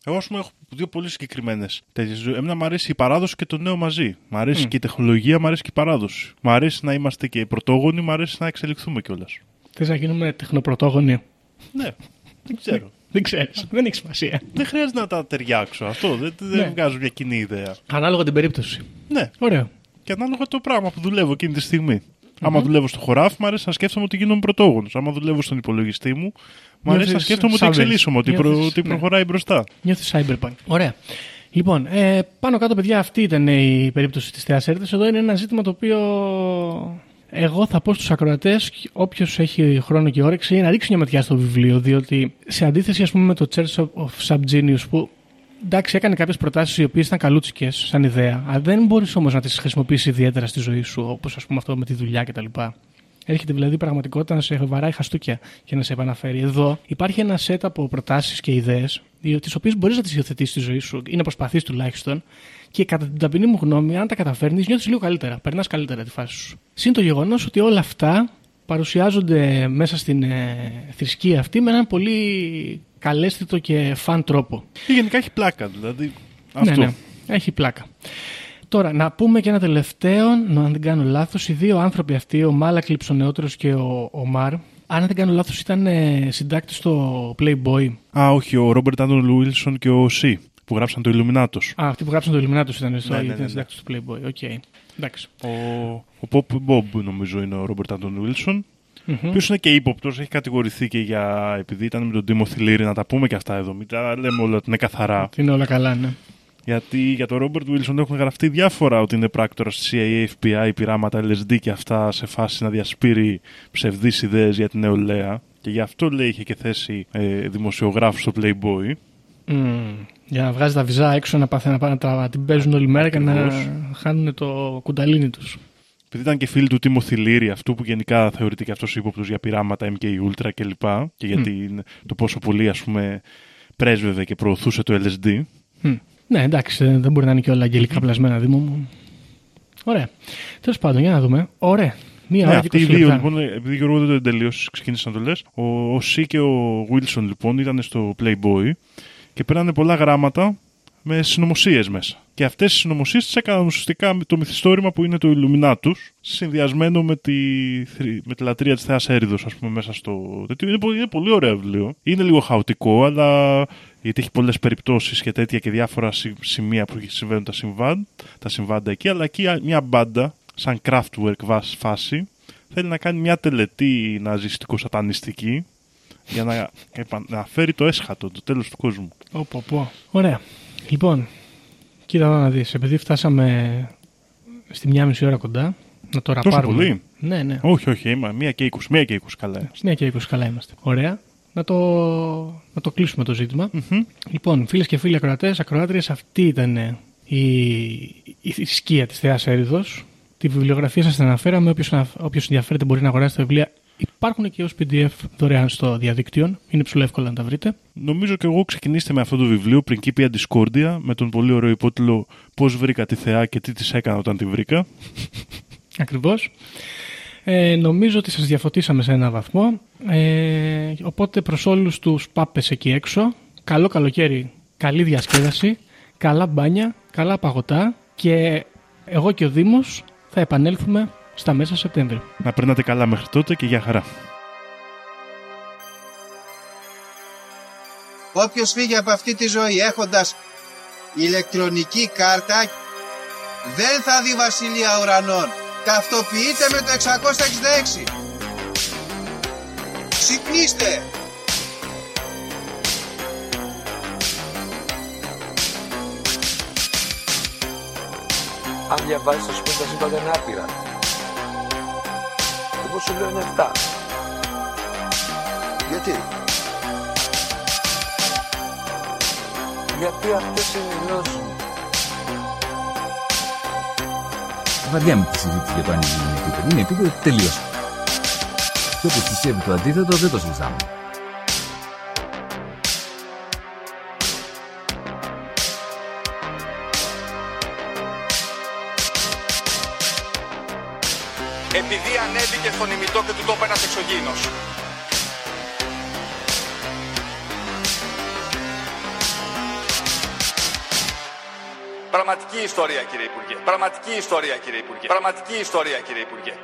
Εγώ, ας πούμε, έχω δύο πολύ συγκεκριμένες τέτοιες. Εμένα μου αρέσει η παράδοση και το νέο μαζί. Μ' αρέσει και η τεχνολογία, μ' αρέσει και η παράδοση. Μ' αρέσει να είμαστε και πρωτόγονοι, μ' αρέσει να εξελιχθούμε κιόλας. Θες να γίνουμε τεχνοπρωτόγονοι; Ναι, δεν ξέρω. Δεν ξέρεις. δεν έχει σημασία. δεν χρειάζεται να τα ταιριάξω αυτό. Δεν, δεν Ναι. βγάζω μια κοινή ιδέα. Ανάλογα την περίπτωση. Ναι, Ωραίο. και ανάλογα το πράγμα που δουλεύω εκείνη τη στιγμή. Άμα δουλεύω στο χωράφι, μου αρέσει να σκέφτομαι ότι γίνομαι πρωτόγονος. Άμα δουλεύω στον υπολογιστή μου, μου αρέσει να Νιώθεις σκέφτομαι ότι Savage. εξελίσσομαι, ότι, προ, Νιώθεις, ότι ναι. προχωράει μπροστά. Νιώθεις cyberpunk. Ωραία. Λοιπόν, ε, πάνω κάτω, παιδιά, αυτή ήταν η περίπτωση της Θεάς Έρηδα. Εδώ είναι ένα ζήτημα το οποίο εγώ θα πω στους ακροατές, όποιος έχει χρόνο και όρεξη, να ρίξει μια ματιά στο βιβλίο. Διότι σε αντίθεση, ας πούμε, με το Church of Subgenius, που εντάξει, έκανε κάποιες προτάσεις οι οποίες ήταν καλούτσικες σαν ιδέα, αλλά δεν μπορείς όμως να τις χρησιμοποιήσεις ιδιαίτερα στη ζωή σου, όπως ας πούμε αυτό με τη δουλειά κτλ. Έρχεται δηλαδή η πραγματικότητα να σε βαράει χαστούκια και να σε επαναφέρει. Εδώ υπάρχει ένα σετ από προτάσεις και ιδέες, τις οποίες μπορείς να τις υιοθετήσεις στη ζωή σου ή να προσπαθεί τουλάχιστον. Και κατά την ταπεινή μου γνώμη, αν τα καταφέρνεις, νιώθεις λίγο καλύτερα. Περνάς καλύτερα τη φάση σου. Συν το γεγονός ότι όλα αυτά παρουσιάζονται μέσα στην ε, θρησκεία αυτή με έναν πολύ καλέσθητο και φαν τρόπο. Και γενικά έχει πλάκα, δηλαδή. Αυτό. Ναι, ναι. Έχει πλάκα. Τώρα, να πούμε και ένα τελευταίο, να- αν δεν κάνω λάθος, οι δύο άνθρωποι αυτοί, ο Μάλακλιψ ο νεότερος και ο, ο Μαρ, αν δεν κάνω λάθος ήταν ε, συντάκτης στο Playboy. Α, όχι, ο Ρόμπερτ Άντων Βίλσον και ο Σι που γράψαν το Illuminatus. Α, αυτοί που γράψαν το Illuminatus ήταν στο Ναι, ναι, ήταν ναι, ναι. συντάκτης του Playboy. OK. Εντάξει. Ο, ο Pope Bob νομίζω είναι ο Ρόμπερτ Άντων Βίλσον. Ο οποίο είναι και ύποπτος, έχει κατηγορηθεί και για. επειδή ήταν με τον Τίμοθι Λίρι, να τα πούμε και αυτά εδώ. Μην τα λέμε όλα ότι είναι καθαρά. Είναι όλα καλά, ναι. Γιατί για τον Ρόμπερτ Βίλσον έχουν γραφτεί διάφορα ότι είναι πράκτορας της CIA, FBI, πειράματα LSD και αυτά σε φάση να διασπείρει ψευδείς ιδέες για την νεολαία. Και γι' αυτό λέει είχε και θέση ε, δημοσιογράφου στο Playboy. Μμμ. Για να βγάζει τα βυζά έξω να, πάθει, να, πάνε να, τα, να την παίζουν όλη μέρα και να Ακριβώς. χάνουν το κουνταλίνι τους. Επειδή ήταν και φίλοι του Τίμο Θηλήρη, αυτού που γενικά θεωρείται και αυτός ύποπτος για πειράματα MK Ultra κλπ. Και για την- το πόσο πολύ ας πούμε πρέσβευε και προωθούσε το LSD. Ναι, εντάξει, ε, δεν μπορεί να είναι και όλα αγγελικά πλασμένα, Δήμο μου. Ωραία. Τέλος πάντων, για να δούμε. Ωραία. Μία Ναι, ώρα και αυτοί οι 20 δύο λεπτά. λοιπόν, επειδή Γιώργο δεν το τελείωσες, ξεκίνησες να το λες. Ο, ο Σι και ο Wilson λοιπόν ήταν στο Playboy και πέρανε πολλά γράμματα με συνωμοσίες μέσα. Και αυτές οι συνωμοσίες τις έκαναν ουσιαστικά με το μυθιστόρημα που είναι το Illuminatus, συνδυασμένο με τη, θρη- με τη λατρεία της Θεάς Έριδος, ας πούμε, μέσα στο. τέτοιο. Είναι, πο- είναι πολύ ωραίο βιβλίο. Είναι λίγο χαοτικό, αλλά γιατί έχει πολλές περιπτώσεις και τέτοια και διάφορα σι- σημεία που συμβαίνουν τα, συμβάν, τα συμβάντα εκεί. Αλλά εκεί μια μπάντα, σαν Kraftwerk βάση φάση, θέλει να κάνει μια τελετή ναζιστικο-σατανιστική για να, επα- να φέρει το έσχατο, το τέλος του κόσμου. Πω, πω, πω. Ωραία. Λοιπόν, κοίτα εδώ να δεις. Επειδή φτάσαμε στη μια μισή ώρα κοντά, να το Τόσο ραπάρουμε. πολύ; Ναι, ναι. Όχι, όχι, είμαι μία και είκοσι, μία και είκοσι καλά. ε. Μια και 20 καλά είμαστε. Ωραία. Να το, να το κλείσουμε το ζητημα Λοιπόν, φίλες και φίλοι ακροατές, ακροάτριες, αυτή ήταν η, η θρησκεία της Θεάς Έριδος. Τη βιβλιογραφία σας την αναφέραμε. Όποιος ενδιαφέρεται μπορεί να αγοράσει τα βιβλία. Υπάρχουν και ως PDF δωρεάν στο διαδίκτυο. Είναι ψηλό εύκολο να τα βρείτε. Νομίζω και εγώ ξεκινήστε με αυτό το βιβλίο, Principia Discordia, με τον πολύ ωραίο υπότιτλο Πώς βρήκα τη Θεά και τι της έκανα όταν τη βρήκα. Ακριβώς. Ε, νομίζω ότι σας διαφωτίσαμε σε ένα βαθμό. Ε, οπότε προς όλους τους πάπες εκεί έξω, καλό καλοκαίρι, καλή διασκέδαση, καλά μπάνια, καλά παγωτά και εγώ και ο Δήμος θα επανέλθουμε στα μέσα Σεπτέμβρη. Να περνάτε καλά μέχρι τότε και για χαρά. Όποιος φύγει από αυτή τη ζωή έχοντας ηλεκτρονική κάρτα δεν θα δει βασιλεία ουρανών. Ταυτοποιείτε με το 666. Ξυπνήστε! Αν διαβάζεις θα σου πει τα σύμπαντα είναι άπειρα. Εγώ σου λέω είναι 7. Γιατί; Γιατί αυτές είναι οι γνώσεις μου. Βαριά με τη συζήτηση για το αν είναι επίπεδο. Είναι επίπεδο τελείωσε. Και όποιος πιστεύει το αντίθετο δεν το συζητάμε. Επειδή ανέβηκε στον ημιτό και του τόπου ένας εξωγήινος. Πραγματική ιστορία κύριε Υπουργέ. Πραγματική ιστορία κύριε Υπουργέ. Πραγματική ιστορία κύριε Υπουργέ.